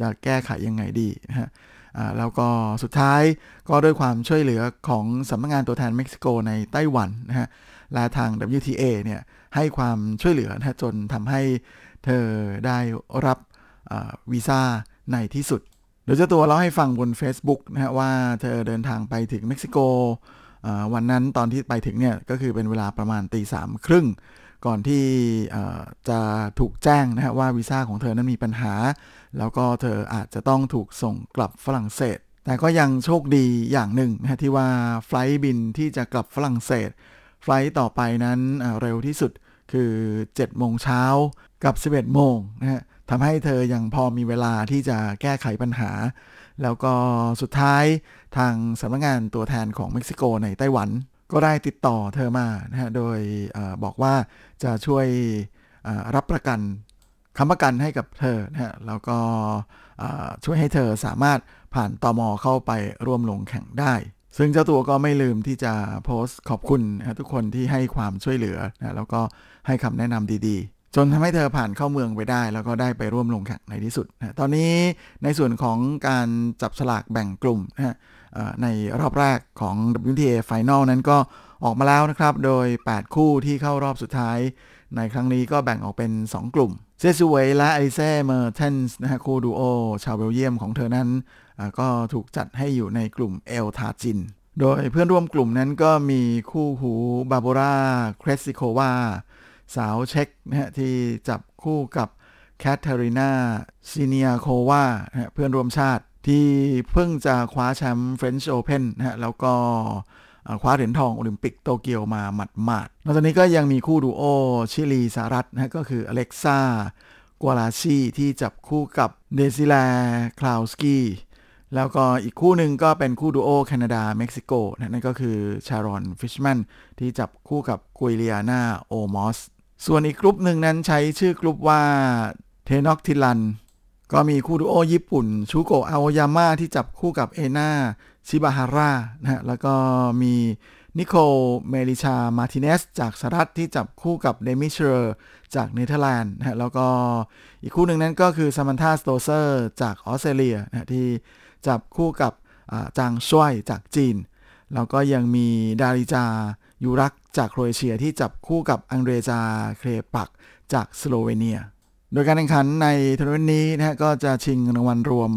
จะแก้ไขยังไงดีนะฮะแล้วก็สุดท้ายก็ด้วยความช่วยเหลือของสำนักงงานตัวแทนเม็กซิโกในไต้หวันนะฮะและทาง WTA เนี่ยให้ความช่วยเหลือนะจนทำให้เธอได้รับวีซ่าในที่สุดโดยเจ้าตัวเล่าให้ฟังบน Facebook นะฮะว่าเธอเดินทางไปถึงเม็กซิโกวันนั้นตอนที่ไปถึงเนี่ยก็คือเป็นเวลาประมาณตีสามครึ่ง ก่อนที่จะถูกแจ้งนะฮะว่าวีซ่าของเธอนั้นมีปัญหา แล้วก็เธออาจจะต้องถูกส่งกลับฝรั่งเศส แต่ก็ยังโชคดีอย่างหนึ่งนะที่ว่าไฟล์บินที่จะกลับฝรั่งเศส ไฟล์ต่อไปนั้นเร็วที่สุดคือ7โมงเช้ากับ 11โมงนะฮะทำให้เธอยังพอมีเวลาที่จะแก้ไขปัญหา แล้วก็สุดท้ายทางสำนักงงานตัวแทนของเม็กซิโกในไต้หวัน ก็ได้ติดต่อเธอมานะฮะโดยอบอกว่าจะช่วยรับประกันคำประกันให้กับเธอนะฮะแล้วก็ช่วยให้เธอสามารถผ่านตอมอเข้าไปร่วมลงแข่งได้ ซึ่งเจ้าตัวก็ไม่ลืมที่จะโพสต์ขอบคุณนะทุกคนที่ให้ความช่วยเหลือนะแล้วก็ให้คำแนะนำดีๆ จนทำให้เธอผ่านเข้าเมืองไปได้ แล้วก็ได้ไปร่วมลงแข่งในที่สุดนะตอนนี้ในส่วนของการจับฉลากแบ่งกลุ่มนะฮะในรอบแรกของ WTA Final นั้นก็ออกมาแล้วนะครับ โดย 8 คู่ที่เข้ารอบสุดท้าย ในครั้งนี้ก็แบ่งออกเป็น 2 กลุ่ม เซี่ยซูเวยและเอลิเซ่เมอร์เทนส์นะฮะคู่ดูโอชาวเบลเยียมของเธอนั้น ก็ถูกจัดให้อยู่ในกลุ่มเอลทาจิน โดยเพื่อนร่วมกลุ่มนั้นก็มีคู่หูบาร์โบราเครจซิโควา สาวเช็กนะฮะที่จับคู่กับแคทเธอรีนาซิเนียโควาเพื่อนร่วมชาติที่เพิ่งจะคว้าแชมป์เฟรนช์โอเพนนะฮะแล้วก็คว้าเหรียญทองโอลิมปิกโตเกียวมาหมัดหมาดนอกจากนี้ก็ยังมีคู่ดูโอชิลีสหรัฐนะก็คืออเล็กซ่ากัวราชีที่จับคู่กับเดซิเรคราฟชิคแล้วก็อีกคู่หนึ่งก็เป็นคู่ดูโอแคนาดาเม็กซิโกนั่นก็คือชารอนฟิชแมนที่จับคู่กับจูเลียนาโอลมอส ส่วนอีกกลุ่มหนึ่งนั้นใช้ชื่อกลุ่มว่าเทนอชติตลัน ก็มีคู่ดูโอญี่ปุ่น ชูโกะอาโอยาม่าที่จับคู่กับเอนาชิบาฮาร่านะฮะแล้วก็มีนิโคลเมลิชาร์ มาติเนส จากสหรัฐที่จับคู่กับเดมีเชอร์สจากเนเธอร์แลนด์นะฮะแล้วก็อีกคู่หนึ่งนั้นก็คือซามันธาสโตเซอร์จากออสเตรเลียนะที่จับคู่กับจางซ่วยจากจีน แล้วก็ยังมีดาริจายูรัค จากโครเอเชียที่จับคู่กับอันเดรจาเคลปัคจากสโลเวเนีย โดยการแข่งขันในทัวร์นาเมนต์นี้นะฮะก็จะชิงรางวัลรวม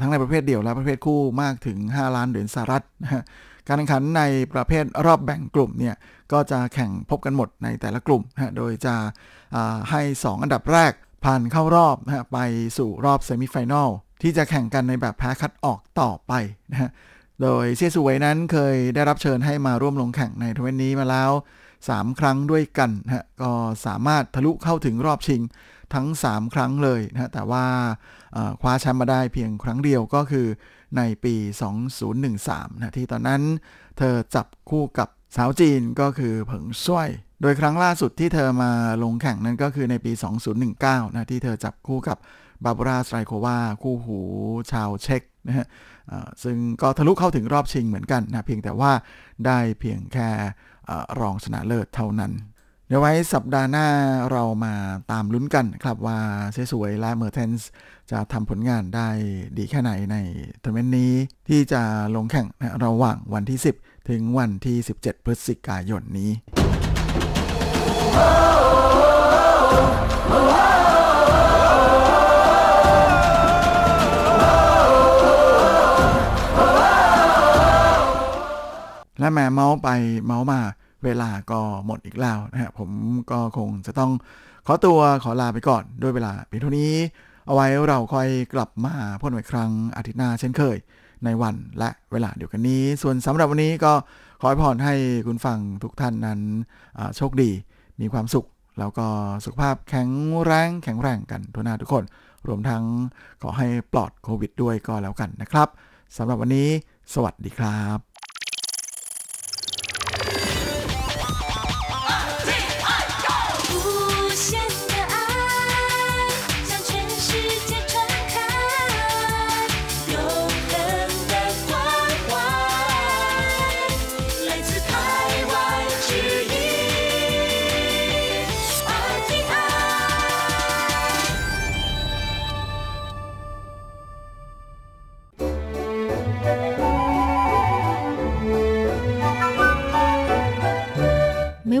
ทั้งในประเภทเดี่ยวและประเภทคู่มากถึง 5 ล้านเหรียญสหรัฐนะฮะการแข่งขันในประเภทรอบแบ่งกลุ่มเนี่ยก็จะแข่งพบกันหมดในแต่ละกลุ่มนะโดยจะให้ 2 อันดับแรกผ่านเข้ารอบนะฮะไปสู่รอบ semi-finalที่จะแข่งกันในแบบแพ้คัดออกต่อไปนะฮะ โดยเซียสุเวยนั้นเคยได้รับเชิญให้มาร่วมลงแข่งในทัวร์นาเมนต์นี้มาแล้ว 3 ครั้งด้วยกันนะฮะก็สามารถทะลุเข้าถึงรอบชิงทั้ง 3 ครั้งเลยนะแต่ว่าคว้าแชมป์มาได้เพียงครั้งเดียวก็คือในปี 2013นะที่ตอนนั้นเธอจับคู่กับสาวจีนก็คือเผิงช่วย โดยครั้งล่าสุดที่เธอมาลงแข่งนั้นก็คือในปี 2019นะที่เธอจับคู่กับบาร์โบราสตรีโควาคู่หูชาวเช็กนะฮะ ซึ่งก็ทะลุเข้าถึงรอบชิงเหมือนกันนะเพียงแต่ว่าได้เพียงแค่รองชนะเลิศเท่านั้น เดี๋ยวไว้สัปดาห์หน้าเรามาตามลุ้นกันครับว่าเซี่ยซูเวยและเมอร์เทนส์จะทำผลงานได้ดีแค่ไหนในทัวร์นาเมนต์นี้ที่จะลงแข่งระหว่างวันที่ 10 ถึงวันที่ 17 พฤศจิกายนนี้ และแม่เมาส์ไปเมาส์มาเวลาก็หมดอีกแล้วนะฮะผมก็คงจะต้องขอตัวขอลาไปก่อนด้วยเวลาเพียงเท่านี้ เอาไว้เราค่อยกลับมาพบกันอีกครั้งอาทิตย์หน้าเช่นเคย ในวันและเวลาเดียวกันนี้ ส่วนสำหรับวันนี้ก็ขอให้พรให้คุณฟังทุกท่านนั้นโชคดีมีความสุข แล้วก็สุขภาพแข็งแรงแข็งแรงกันทุกหน้าทุกคน รวมทั้งขอให้ปลอดโควิดด้วยก็แล้วกันนะครับสำหรับวันนี้ สวัสดีครับ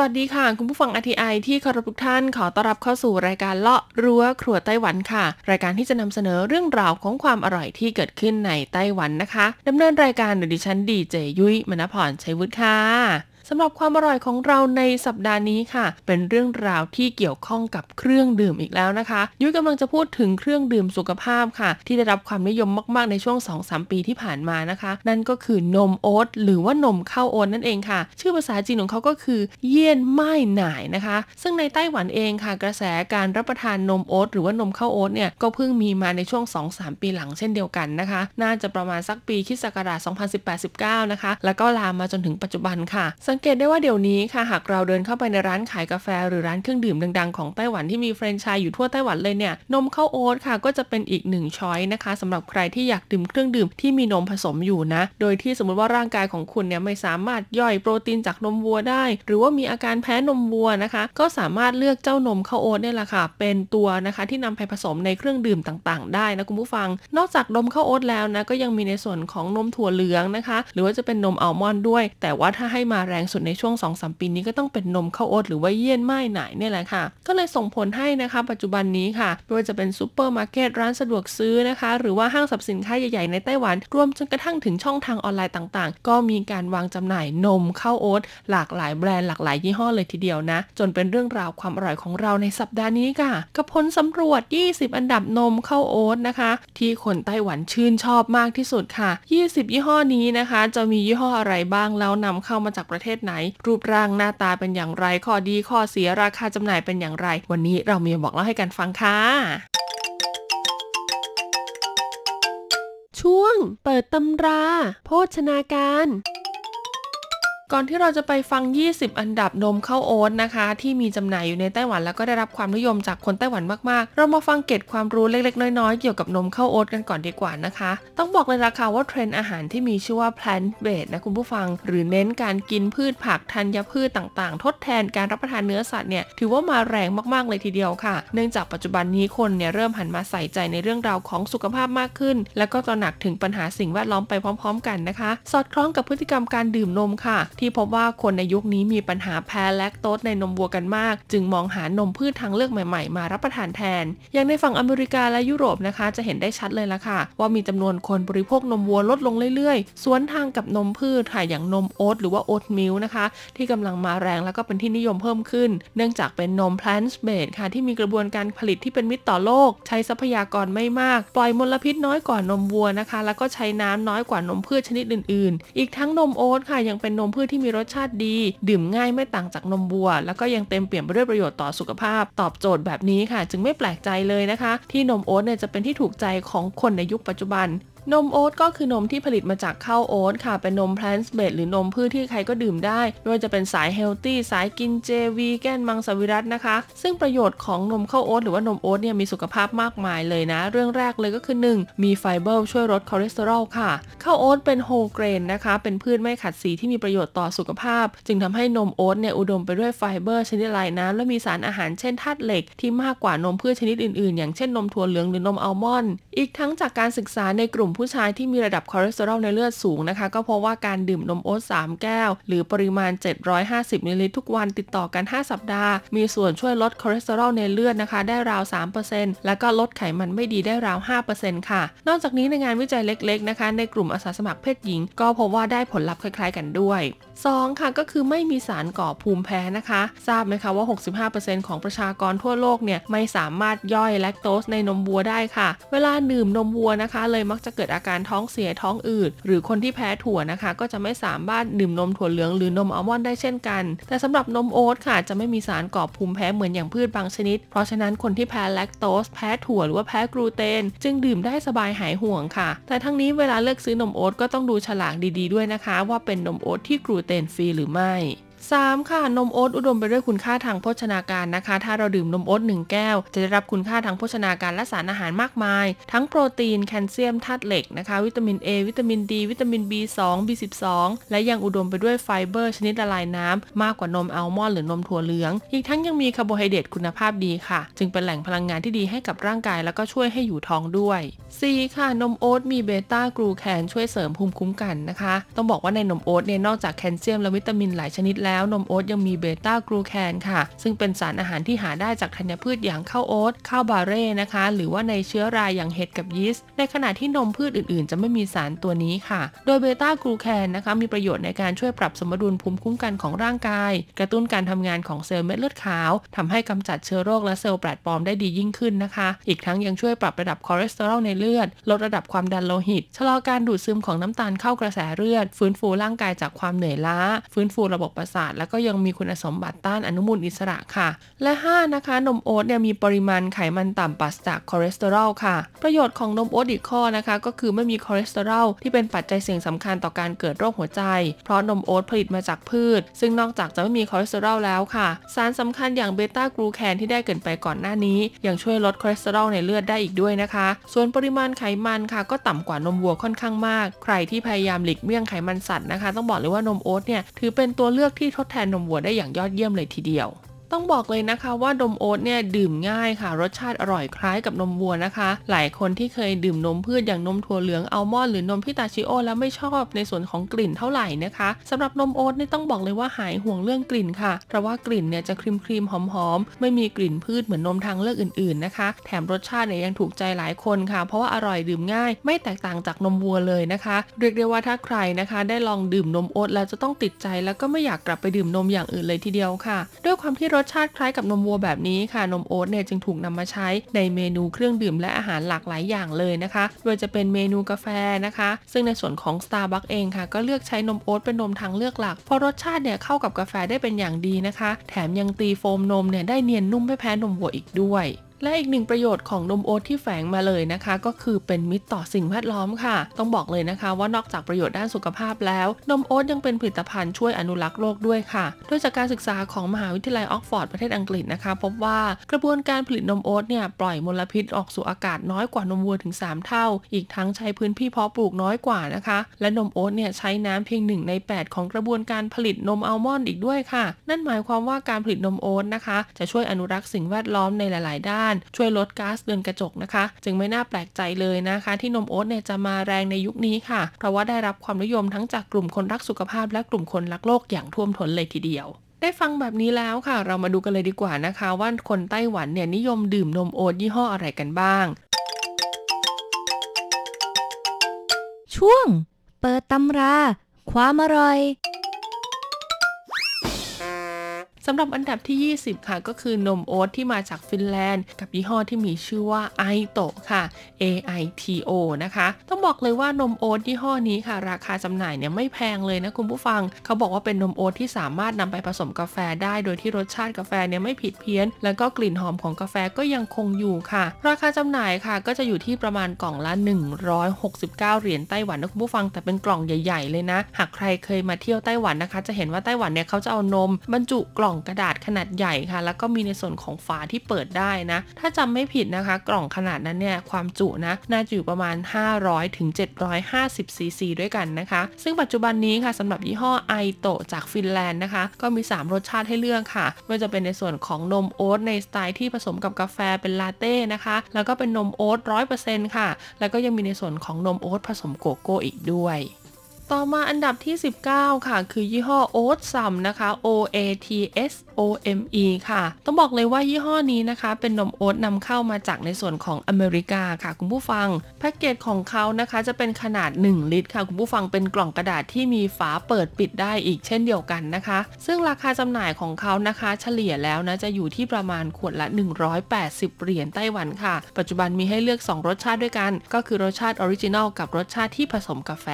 วัสดีค่ะ คุณผู้ฟัง RTI ที่เคารพทุกท่านขอต้อนรับเข้าสู่รายการเลาะรั้วครัวไต้หวันค่ะ รายการที่จะนำเสนอเรื่องราวของความอร่อยที่เกิดขึ้นในไต้หวันนะคะดำเนินรายการโดยดิฉันดีเจยุ้ยมณพรชัยวุฒิค่ะ สำหรับความอร่อยของเราในสัปดาห์นี้ค่ะ เป็นเรื่องราวที่เกี่ยวข้องกับเครื่องดื่มอีกแล้วนะคะยุ้ยกำลังจะพูดถึงเครื่องดื่มสุขภาพค่ะ ที่ได้รับความนิยมมาก ๆ ในช่วง 2-3 ปีที่ผ่านมานะคะ นั่นก็คือนมโอ๊ตหรือว่านมข้าวโอ๊ตนั่นเองค่ะ ชื่อภาษาจีนของเขาก็คือ燕麥奶นะคะ ซึ่งในไต้หวันเองค่ะ กระแสการรับประทานนมโอ๊ตหรือว่านมข้าวโอ๊ตเนี่ยก็เพิ่งมีมาในช่วง 2-3 ปีหลังเช่นเดียวกันนะคะ น่าจะประมาณสักปีคริสต์ศักราช2018-19นะคะแล้วก็ลามมาจนถึงปัจจุบันค่ะสังเกตได้ว่าเดี๋ยวนี้ค่ะหากเราเดินเข้าไปในร้านขายกาแฟ หรือร้านเครื่องดื่มดังๆของไต้หวันที่มีแฟรนไชส์อยู่ทั่วไต้หวันเลยเนี่ยนมข้าวโอ๊ตค่ะก็จะเป็นอีกหนึ่ง choice นะคะสำหรับใครที่อยากดื่มเครื่องดื่มที่มีนมผสมอยู่นะ โดยที่สมมติว่าร่างกายของคุณเนี่ยไม่สามารถย่อยโปรตีนจากนมวัวได้ หรือว่ามีอาการแพ้นมวัวนะคะ ก็สามารถเลือกเจ้านมข้าวโอ๊ตเนี่ยแหละค่ะ เป็นตัวนะคะที่นำไปผสมในเครื่องดื่มต่างๆ ได้นะคุณผู้ฟัง นอกจากนมข้าวโอ๊ตแล้วนะก็ยังมีในส่วนของนมถั่วเหลืองนะคะ หรือว่าจะเป็นนมอัลมอนด์ด้วย แต่ว่าถ้าให้มาแรงสุดในช่วง 2-3 ปีนี้ก็ต้องเป็นนมข้าวโอ๊ตหรือว่า燕麥奶เนี่ยแหละค่ะ ก็เลยส่งผลให้นะคะปัจจุบันนี้ค่ะไม่ว่าจะเป็นซูเปอร์มาร์เก็ตร้านสะดวกซื้อนะคะ หรือว่าห้างสรรพสินค้าใหญ่ๆในไต้หวัน รวมจนกระทั่งถึงช่องทางออนไลน์ต่างๆ ก็มีการวางจำหน่ายนมข้าวโอ๊ตหลากหลายแบรนด์หลากหลายยี่ห้อเลยทีเดียวนะ จนเป็นเรื่องราวความอร่อยของเราในสัปดาห์นี้ค่ะกับผลสำรวจ 20 อันดับนมข้าวโอ๊ตนะคะ ที่คนไต้หวันชื่นชอบมากที่สุดค่ะ 20 ยี่ห้อนี้นะคะ จะมียี่ห้ออะไรบ้างแล้วนำเข้ามาจากประเทศไหน รูปร่างหน้าตาเป็นอย่างไร ข้อดีข้อเสียราคาจำหน่ายเป็นอย่างไร วันนี้เรามีบอกเล่าให้กันฟังค่ะช่วงเปิดตำรา โภชนาการ ก่อนที่เราจะไปฟัง 20 อันดับนมข้าวโอ๊ตนะคะ ที่มีจำหน่ายอยู่ในไต้หวันแล้วก็ได้รับความนิยมจากคนไต้หวันมากๆ เรามาฟังเกร็ดความรู้เล็กๆ น้อยๆ เกี่ยวกับนมข้าวโอ๊ตกันก่อนดีกว่านะคะ ต้องบอกเลยราคาว่าเทรนด์อาหารที่มีชื่อว่า plant based นะคุณผู้ฟัง หรือเน้นการกินพืชผักธัญพืชต่างๆ ทดแทนการรับประทานเนื้อสัตว์เนี่ยถือว่ามาแรงมากๆเลยทีเดียวค่ะ เนื่องจากปัจจุบันนี้คนเนี่ยเริ่มหันมาใส่ใจในเรื่องราวของสุขภาพมากขึ้น แล้วก็ตระหนักถึงปัญหาสิ่งแวดล้อมไปพร้อม ๆ กันนะคะ สอดคล้องกับพฤติกรรมการดื่มนมค่ะที่พบว่าคนในยุคนี้มีปัญหาแพ้แลคโตสในนมวัวกันมาก จึงมองหานมพืชทางเลือกใหม่ๆ มารับประทานแทน อย่างในฝั่งอเมริกาและยุโรปนะคะ จะเห็นได้ชัดเลยละค่ะ ว่ามีจำนวนคนบริโภคนมวัวลดลงเรื่อยๆ สวนทางกับนมพืชค่ะอย่างนมโอ๊ตหรือว่าโอ๊ตมิลนะคะ ที่กำลังมาแรงแล้วก็เป็นที่นิยมเพิ่มขึ้น เนื่องจากเป็นนม plant based ค่ะที่มีกระบวนการผลิตที่เป็นมิตรต่อโลก ใช้ทรัพยากรไม่มาก ปล่อยมลพิษน้อยกว่านมวัวนะคะ แล้วก็ใช้น้ำน้อยกว่านมพืชชนิดอื่น ๆ อีกทั้งนมโอ๊ตค่ะยังเป็นนมพืชที่มีรสชาติดี ดื่มง่ายไม่ต่างจากนมวัว แล้วก็ยังเต็มเปี่ยมไปด้วยประโยชน์ต่อสุขภาพ ตอบโจทย์แบบนี้ค่ะ จึงไม่แปลกใจเลยนะคะ ที่นมโอ๊ตเนี่ยจะเป็นที่ถูกใจของคนในยุคปัจจุบัน นมโอ๊ตก็คือนมที่ผลิตมาจากข้าวโอ๊ตค่ะ เป็นนม plant-based หรือนมพืชที่ใครก็ดื่มได้ไม่ว่าจะเป็นสาย healthy สายกินเจวีแกนมังสวิรัตนะคะ ซึ่งประโยชน์ของนมข้าวโอ๊ตหรือว่านมโอ๊ตเนี่ยมีสุขภาพมากมายเลยนะ เรื่องแรกเลยก็คือ 1. มีไฟเบอร์ช่วยลดคอเลสเตอรอลค่ะ ข้าวโอ๊ตเป็น whole grain นะคะ เป็นพืชไม่ขัดสีที่มีประโยชน์ต่อสุขภาพ จึงทำให้นมโอ๊ตเนี่ยอุดมไปด้วยไฟเบอร์ชนิดละลายน้ำและมีสารอาหารเช่นธาตุเหล็กที่มากกว่านมพืชชนิดอื่นๆ อย่างเช่นนมถั่วเหลืองหรือนมอัลมอนด์อีกทั้งจากการศึกษาในกลุ่มผู้ชายที่มีระดับคอเลสเตอรอลในเลือดสูงนะคะ ก็เพราะว่าการดื่มนมโอ๊ต3แก้ว หรือปริมาณ 750มิลลิลิตรทุกวันติดต่อกัน 5 สัปดาห์ มีส่วนช่วยลดคอเลสเตอรอลในเลือดนะคะ ได้ราว 3%แล้วก็ลดไขมันไม่ดีได้ราว 5%ค่ะ นอกจากนี้ในงานวิจัยเล็กๆนะคะ ในกลุ่มอาสาสมัครเพศหญิง ก็พบว่าได้ผลลัพธ์คล้ายๆกันด้วย 2. ค่ะก็คือไม่มีสารก่อภูมิแพ้นะคะ ทราบไหมคะว่า 65%ของประชากรทั่วโลกเนี่ยไม่สามารถย่อยแลคโตสในนมวัวได้ค่ะ เวลาดื่มนมวัวนะคะ เลยมักจะเกิดอาการท้องเสียท้องอืดหรือคนที่แพ้ถั่วนะคะ ก็จะไม่สามารถดื่มนมถั่วเหลืองหรือนมอัลมอนด์ได้เช่นกัน แต่สำหรับนมโอ๊ตค่ะ จะไม่มีสารก่อภูมิแพ้เหมือนอย่างพืชบางชนิด เพราะฉะนั้นคนที่แพ้แลคโตสแพ้ถั่วหรือว่าแพ้กลูเตน จึงดื่มได้สบายหายห่วงค่ะ แต่ทั้งนี้เวลาเลือกซื้อนมโอ๊ตก็ต้องดูฉลากดีๆด้วยนะคะ ว่าเป็นนมโอ๊ตที่ gluten free หรือไม่ 3. ค่ะนมโอ๊ตอุดมไปด้วยคุณค่าทางโภชนาการนะคะ ถ้าเราดื่มนมโอ๊ต1แก้ว จะได้รับคุณค่าทางโภชนาการและสารอาหารมากมาย ทั้งโปรตีนแคลเซียมธาตุเหล็กนะคะ วิตามิน A วิตามิน D วิตามิน B2 B12 และยังอุดมไปด้วยไฟเบอร์ชนิดละลายน้ำมากกว่านมอัลมอนด์หรือนมถั่วเหลือง อีกทั้งยังมีคาร์โบไฮเดรตคุณภาพดีค่ะ จึงเป็นแหล่งพลังงานที่ดีให้กับร่างกายแล้วก็ช่วยให้อยู่ท้องด้วย 4. ค่ะนมโอ๊ตมีเบต้ากลูแคนช่วยเสริมภูมิคุ้มกันนะคะ ต้องบอกว่าในนมโอ๊ตเนี่ยนอกจากแคลเซียมและวิตามินหลายชนิดแล้วแล้วนมโอ๊ตยังมีเบต้ากลูแคนค่ะ ซึ่งเป็นสารอาหารที่หาได้จากธัญพืชอย่างข้าวโอ๊ตข้าวบาเร่นะคะ หรือว่าในเชื้อราอย่างเห็ดกับยีสต์ในขณะที่นมพืชอื่นๆ จะไม่มีสารตัวนี้ค่ะ โดยเบต้ากลูแคนนะคะมีประโยชน์ในการช่วยปรับสมดุลภูมิคุ้มกันของร่างกาย กระตุ้นการทำงานของเซลล์เม็ดเลือดขาวทำให้กำจัดเชื้อโรคและเซลล์แปลกปลอมได้ดียิ่งขึ้นนะคะ อีกทั้งยังช่วยปรับระดับคอเลสเตอรอลในเลือด ลดระดับความดันโลหิต ชะลอการดูดซึมของน้ำตาลเข้ากระแสเลือด ฟื้นฟูร่างกายจากความเหนื่อยล้า ฟื้นฟูระบบประสาทแล้วก็ยังมีคุณสมบัติต้านอนุมูลอิสระค่ะ และ 5 นะคะ นมโอ๊ตเนี่ยมีปริมาณไขมันต่ำปราศจากคอเลสเตอรอลค่ะ ประโยชน์ของนมโอ๊ตอีกข้อนะคะ ก็คือไม่มีคอเลสเตอรอลที่เป็นปัจจัยเสี่ยงสำคัญต่อการเกิดโรคหัวใจ เพราะนมโอ๊ตผลิตมาจากพืช ซึ่งนอกจากจะไม่มีคอเลสเตอรอลแล้วค่ะ สารสำคัญอย่างเบต้ากลูแคนที่ได้เกริ่นไปก่อนหน้านี้ยังช่วยลดคอเลสเตอรอลในเลือดได้อีกด้วยนะคะ ส่วนปริมาณไขมันค่ะ ก็ต่ำกว่านมวัวค่อนข้างมาก ใครที่พยายามหลีกเลี่ยงไขมันสัตว์นะคะ ต้องบอกเลยว่านมโอ๊ตเนี่ยถือเป็นตัวเลือกที่ทดแทนนมวัวได้อย่างยอดเยี่ยมเลยทีเดียว ต้องบอกเลยนะคะว่านมโอ๊ตเนี่ยดื่มง่ายค่ะ รสชาติอร่อยคล้ายกับนมวัวนะคะ หลายคนที่เคยดื่มนมพืชอย่างนมถั่วเหลืองอัลมอนด์หรือนมพิตาชิโอ แล้วไม่ชอบในส่วนของกลิ่นเท่าไหร่นะคะสำหรับนมโอ๊ตนี่ต้องบอกเลยว่าหายห่วงเรื่องกลิ่นค่ะ เพราะว่ากลิ่นเนี่ยจะครีมครีมๆหอมๆ ไม่มีกลิ่นพืชเหมือนนมทางเลือกอื่นๆนะคะ แถมรสชาติเนี่ยยังถูกใจหลายคนค่ะ เพราะว่าอร่อยดื่มง่าย ไม่แตกต่างจากนมวัวเลยนะคะ เรียกได้ว่าถ้าใครนะคะได้ลองดื่มนมโอ๊ตแล้วจะต้องติดใจแล้วก็ไม่อยากกลับไปดื่มนมอย่างอื่นเลยทีเดียวค่ะ ด้วยความที่รรสชาติคล้ายกับนมวัวแบบนี้ค่ะ นมโอ๊ตเนี่ยจึงถูกนำมาใช้ในเมนูเครื่องดื่มและอาหารหลากหลายอย่างเลยนะคะ โดยจะเป็นเมนูกาแฟนะคะ ซึ่งในส่วนของ Starbucks เองค่ะ ก็เลือกใช้นมโอ๊ตเป็นนมทางเลือกหลัก เพราะรสชาติเนี่ยเข้ากับกาแฟได้เป็นอย่างดีนะคะ แถมยังตีโฟมนมเนี่ยได้เนียนนุ่มไม่แพ้นมวัวอีกด้วย และอีกหนึ่งประโยชน์ของนมโอ๊ตที่แฝงมาเลยนะคะ ก็คือเป็นมิตรต่อสิ่งแวดล้อมค่ะ ต้องบอกเลยนะคะ ว่านอกจากประโยชน์ด้านสุขภาพแล้ว นมโอ๊ตยังเป็นผลิตภัณฑ์ช่วยอนุรักษ์โลกด้วยค่ะ โดยจากการศึกษาของมหาวิทยาลัยออกฟอร์ดประเทศอังกฤษนะคะ พบว่ากระบวนการผลิตนมโอ๊ตเนี่ยปล่อยมลพิษออกสู่อากาศน้อยกว่านมวัวถึง 3 เท่า อีกทั้งใช้พื้นที่เพาะปลูกน้อยกว่านะคะ และนมโอ๊ตเนี่ยใช้น้ำเพียง1ใน 8 ของกระบวนการผลิตนมอัลมอนด์อีกด้วยค่ะ นั่นหมายความว่าการผลิตนมโอ๊ตนะคะ จะช่วยอนุรักษ์สิ่งแวดล้อมในหลาย ๆ ด้านช่วยลดก๊าซเรือนกระจกนะคะ จึงไม่น่าแปลกใจเลยนะคะ ที่นมโอ๊ตเนี่ยจะมาแรงในยุคนี้ค่ะ เพราะว่าได้รับความนิยมทั้งจากกลุ่มคนรักสุขภาพและกลุ่มคนรักโลกอย่างท่วมท้นเลยทีเดียวได้ฟังแบบนี้แล้วค่ะ เรามาดูกันเลยดีกว่านะคะ ว่าคนไต้หวันเนี่ยนิยมดื่มนมโอ๊ตยี่ห้ออะไรกันบ้าง ช่วง เปิดตำรา ความอร่อย สำหรับอันดับที่ 20 ค่ะ ก็คือนมโอ๊ตที่มาจากฟินแลนด์ กับยี่ห้อที่มีชื่อว่าไอโตค่ะ A I T O นะคะ ต้องบอกเลยว่านมโอ๊ตยี่ห้อนี้ค่ะ ราคาจำหน่ายเนี่ยไม่แพงเลยนะคุณผู้ฟัง เขาบอกว่าเป็นนมโอ๊ตที่สามารถนำไปผสมกาแฟได้ โดยที่รสชาติกาแฟเนี่ยไม่ผิดเพี้ยน แล้วก็กลิ่นหอมของกาแฟก็ยังคงอยู่ค่ะ ราคาจำหน่ายค่ะ ก็จะอยู่ที่ประมาณกล่องละ 169 เหรียญไต้หวันนะคุณผู้ฟังแต่เป็นกล่องใหญ่ ๆ เลยนะ หากใครเคยมาเที่ยวไต้หวันนะคะ จะเห็นว่าไต้หวันเนี่ยเขาจะเอานมบรรจุกล่องกระดาษขนาดใหญ่ค่ะ แล้วก็มีในส่วนของฝาที่เปิดได้นะ ถ้าจำไม่ผิดนะคะ กล่องขนาดนั้นเนี่ยความจุนะน่าจะอยู่ประมาณ 500ถึง750ซีซีด้วยกันนะคะ ซึ่งปัจจุบันนี้ค่ะสำหรับยี่ห้อไอโตจากฟินแลนด์นะคะ ก็มี 3 รสชาติให้เลือกค่ะไม่ว่าจะเป็นในส่วนของนมโอ๊ตในสไตล์ที่ผสมกับกาแฟเป็นลาเต้นะคะ แล้วก็เป็นนมโอ๊ตร้อยเปอร์เซ็นต์ค่ะ แล้วก็ยังมีในส่วนของนมโอ๊ตผสมโกโก้อีกด้วย ต่อมาอันดับที่ 19 ค่ะ คือยี่ห้อ Oatsome นะคะ O A T S O M E ค่ะ ต้องบอกเลยว่ายี่ห้อนี้นะคะ เป็นนมโอ๊ตนำเข้ามาจากในส่วนของอเมริกาค่ะ คุณผู้ฟัง แพ็กเกจของเขานะคะจะเป็นขนาด 1 ลิตรค่ะ คุณผู้ฟังเป็นกล่องกระดาษที่มีฝาเปิดปิดได้อีกเช่นเดียวกันนะคะ ซึ่งราคาจำหน่ายของเขานะคะ เฉลี่ยแล้วนะจะอยู่ที่ประมาณขวดละ 180 เหรียญไต้หวันค่ะ ปัจจุบันมีให้เลือก 2 รสชาติด้วยกัน ก็คือรสชาติออริจินัลกับรสชาติที่ผสมกาแฟ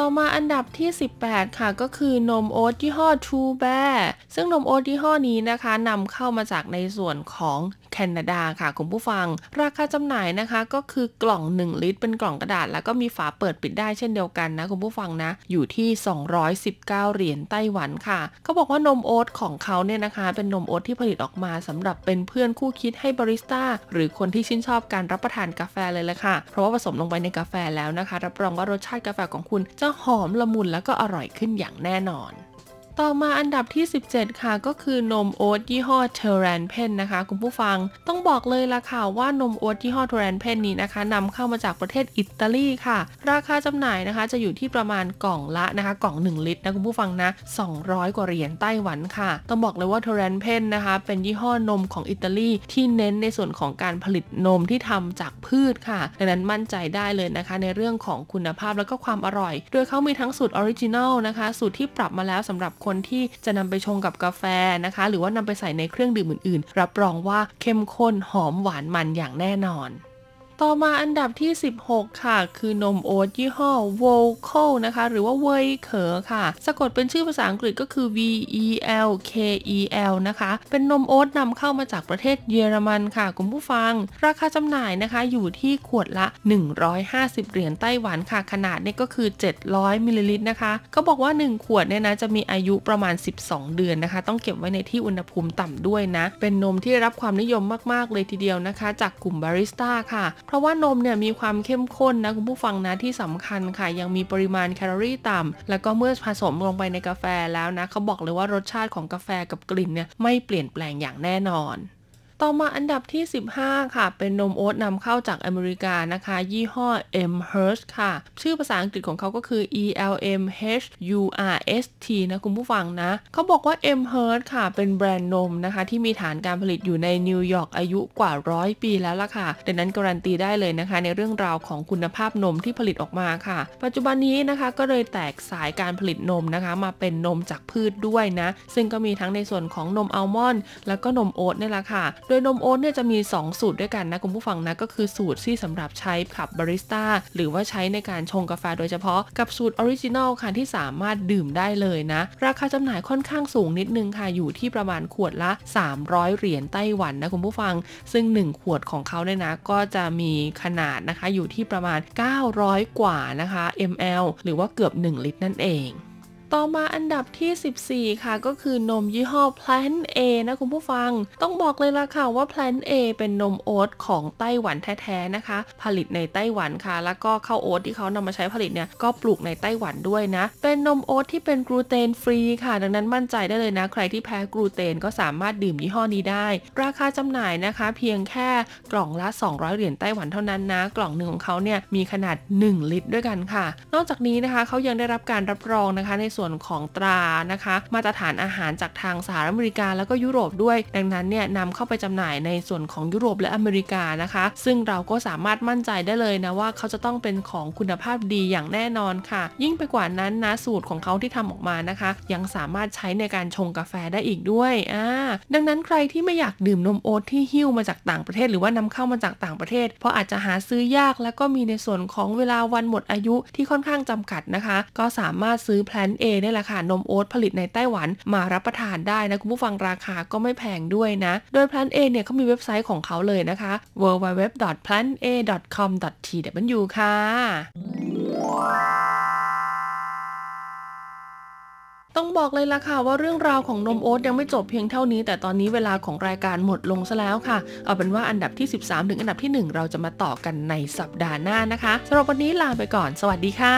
ต่อมาอันดับที่ 18 ค่ะก็คือนมโอ๊ตยี่ห้อ True Bear ซึ่งนมโอ๊ตยี่ห้อนี้นะคะนำเข้ามาจากในส่วนของ แคนาดาค่ะคุณผู้ฟัง ราคาจำหน่ายนะคะก็คือกล่อง 1 ลิตร เป็นกล่องกระดาษ แล้วก็มีฝาเปิดปิดได้เช่นเดียวกันนะคุณผู้ฟังนะ อยู่ที่ 219 เหรียญไต้หวันค่ะ เขาบอกว่านมโอ๊ตของเขาเนี่ยนะคะ เป็นนมโอ๊ตที่ผลิตออกมาสำหรับเป็นเพื่อนคู่คิดให้บาริสต้าหรือคนที่ชื่นชอบการรับประทานกาแฟเลยแหละค่ะ เพราะว่าผสมลงไปในกาแฟแล้วนะคะ รับรองว่ารสชาติกาแฟของคุณจะหอมละมุนแล้วก็อร่อยขึ้นอย่างแน่นอน ต่อมาอันดับที่ 17 ค่ะก็คือนมโอ๊ตยี่ห้อเทอร์แรนเพนนะคะ คุณผู้ฟังต้องบอกเลยละค่ะว่านมโอ๊ตยี่ห้อเทอร์แรนเพนนี้นะคะนำเข้ามาจากประเทศอิตาลีค่ะ ราคาจำหน่ายนะคะ จะอยู่ที่ประมาณกล่องละนะคะ กล่อง 1 ลิตรนะคุณผู้ฟังนะ 200 กว่าเหรียญไต้หวันค่ะ ต้องบอกเลยว่าเทอร์แรนเพนนะคะ เป็นยี่ห้อนมของอิตาลีที่เน้นในส่วนของการผลิตนมที่ทำจากพืชค่ะดังนั้นมั่นใจได้เลยนะคะ ในเรื่องของคุณภาพแล้วก็ความอร่อย โดยเขามีทั้งสูตร original นะคะ สูตรที่ปรับมาแล้วสำหรับคนที่จะนำไปชงกับกาแฟนะคะ หรือว่านำไปใส่ในเครื่องดื่มอื่นๆ รับรองว่าเข้มข้นหอมหวานมันอย่างแน่นอน ต่อมาอันดับที่ 16 ค่ะ คือนมโอ๊ตยี่ห้อ Vocal นะคะ หรือว่าเวยเคอค่ะ สะกดเป็นชื่อภาษาอังกฤษก็คือ V E L K E L นะคะ เป็นนมโอ๊ตนำเข้ามาจากประเทศเยอรมันค่ะคุณผู้ฟัง ราคาจำหน่ายนะคะอยู่ที่ขวดละ 150 เหรียญไต้หวันค่ะ ขนาดนี่ก็คือ 700มิลลิลิตรนะคะเขาบอกว่า 1 ขวดเนี่ยนะจะมีอายุประมาณ 12 เดือนนะคะ ต้องเก็บไว้ในที่อุณหภูมิต่ำด้วยนะ เป็นนมที่ได้รับความนิยมมากๆเลยทีเดียวนะคะ จากกลุ่มบาริสต้าค่ะเพราะว่านมเนี่ยมีความเข้มข้นนะคุณผู้ฟังนะที่สำคัญค่ะยังมีปริมาณแคลอรี่ต่ำแล้วก็เมื่อผสมลงไปในกาแฟแล้วนะเขาบอกเลยว่ารสชาติของกาแฟกับกลิ่นเนี่ยไม่เปลี่ยนแปลงอย่างแน่นอน ต่อมาอันดับที่ 15 ค่ะ เป็นนมโอ๊ตนำเข้าจากอเมริกานะคะ ยี่ห้อ Elmhurst ค่ะ ชื่อภาษาอังกฤษของเขาก็คือ E L M H U R S T นะคุณผู้ฟังนะเขาบอกว่า M Hurst ค่ะ เป็นแบรนด์นมนะคะ ที่มีฐานการผลิตอยู่ในนิวยอร์กอายุกว่าร้อยปีแล้วล่ะค่ะ ดังนั้นการันตีได้เลยนะคะ ในเรื่องราวของคุณภาพนมที่ผลิตออกมาค่ะ ปัจจุบันนี้นะคะก็เลยแตกสายการผลิตนมนะคะ มาเป็นนมจากพืชด้วยนะ ซึ่งก็มีทั้งในส่วนของนมอัลมอนด์แล้วก็นมโอ๊ตนี่แหละค่ะโดยนมโอ๊ตเนี่ยจะมี 2 สูตรด้วยกันนะคุณผู้ฟังนะก็คือสูตรที่สำหรับใช้ขับบาริสต้าหรือว่าใช้ในการชงกาแฟโดยเฉพาะกับสูตรออริจินัลค่ะที่สามารถดื่มได้เลยนะ ราคาจำหน่ายค่อนข้างสูงนิดนึงค่ะอยู่ที่ประมาณขวดละ 300 เหรียญไต้หวันนะคุณผู้ฟัง ซึ่ง 1 ขวดของเขาเนี่ยนะก็จะมีขนาดนะคะอยู่ที่ประมาณ 900 กว่านะคะ ml หรือว่าเกือบ 1 ลิตรนั่นเอง ต่อมาอันดับที่ 14 ค่ะก็คือนมยี่ห้อ Plant A นะคุณผู้ฟัง ต้องบอกเลยล่ะค่ะว่า Plant A เป็นนมโอ๊ตของไต้หวันแท้ๆนะคะ ผลิตในไต้หวันค่ะ แล้วก็ข้าวโอ๊ตที่เขานำมาใช้ผลิตเนี่ยก็ปลูกในไต้หวันด้วยนะ เป็นนมโอ๊ตที่เป็นกลูเตนฟรีค่ะ ดังนั้นมั่นใจได้เลยนะ ใครที่แพ้กลูเตนก็สามารถดื่มยี่ห้อนี้ได้ ราคาจำหน่ายนะคะ เพียงแค่กล่องละ 200 เหรียญไต้หวันเท่านั้นนะ กล่องหนึ่งของเขาเนี่ยมีขนาด 1 ลิตรด้วยกันค่ะ นอกจากนี้นะคะเขายังได้รับการรับรองนะคะในส่วนของตรานะคะ มาตรฐานอาหารจากทางสหรัฐอเมริกาแล้วก็ยุโรปด้วย ดังนั้นเนี่ยนำเข้าไปจำหน่ายในส่วนของยุโรปและอเมริกานะคะ ซึ่งเราก็สามารถมั่นใจได้เลยนะว่าเขาจะต้องเป็นของคุณภาพดีอย่างแน่นอนค่ะ ยิ่งไปกว่านั้นนะสูตรของเขาที่ทำออกมานะคะ ยังสามารถใช้ในการชงกาแฟได้อีกด้วยอ่าดังนั้นใครที่ไม่อยากดื่มนมโอ๊ตที่หิ้วมาจากต่างประเทศ หรือว่านำเข้ามาจากต่างประเทศ เพราะอาจจะหาซื้อยากแล้วก็มีในส่วนของเวลาวันหมดอายุที่ค่อนข้างจำกัดนะคะ ก็สามารถซื้อแพลนเอเนี่ยแหละค่ะนมโอ๊ตผลิตในไต้หวันมารับประทานได้นะคุณผู้ฟังราคาก็ไม่แพงด้วยนะ โดย Plan A เนี่ยเขามีเว็บไซต์ของเขาเลยนะคะ www.plana.com.tw ค่ะต้องบอกเลยล่ะค่ะว่าเรื่องราวของนมโอ๊ตยังไม่จบเพียงเท่านี้ แต่ตอนนี้เวลาของรายการหมดลงซะแล้วค่ะ เอาเป็นว่าอันดับที่ 13 ถึงอันดับที่ 1 เราจะมาต่อกันในสัปดาห์หน้านะคะสำหรับวันนี้ลาไปก่อน สวัสดีค่ะ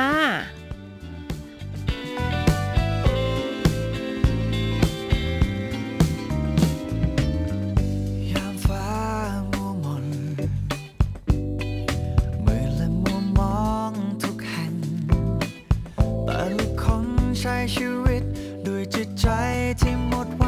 ใช้ชีวิต ด้วยจิตใจที่หมดวัน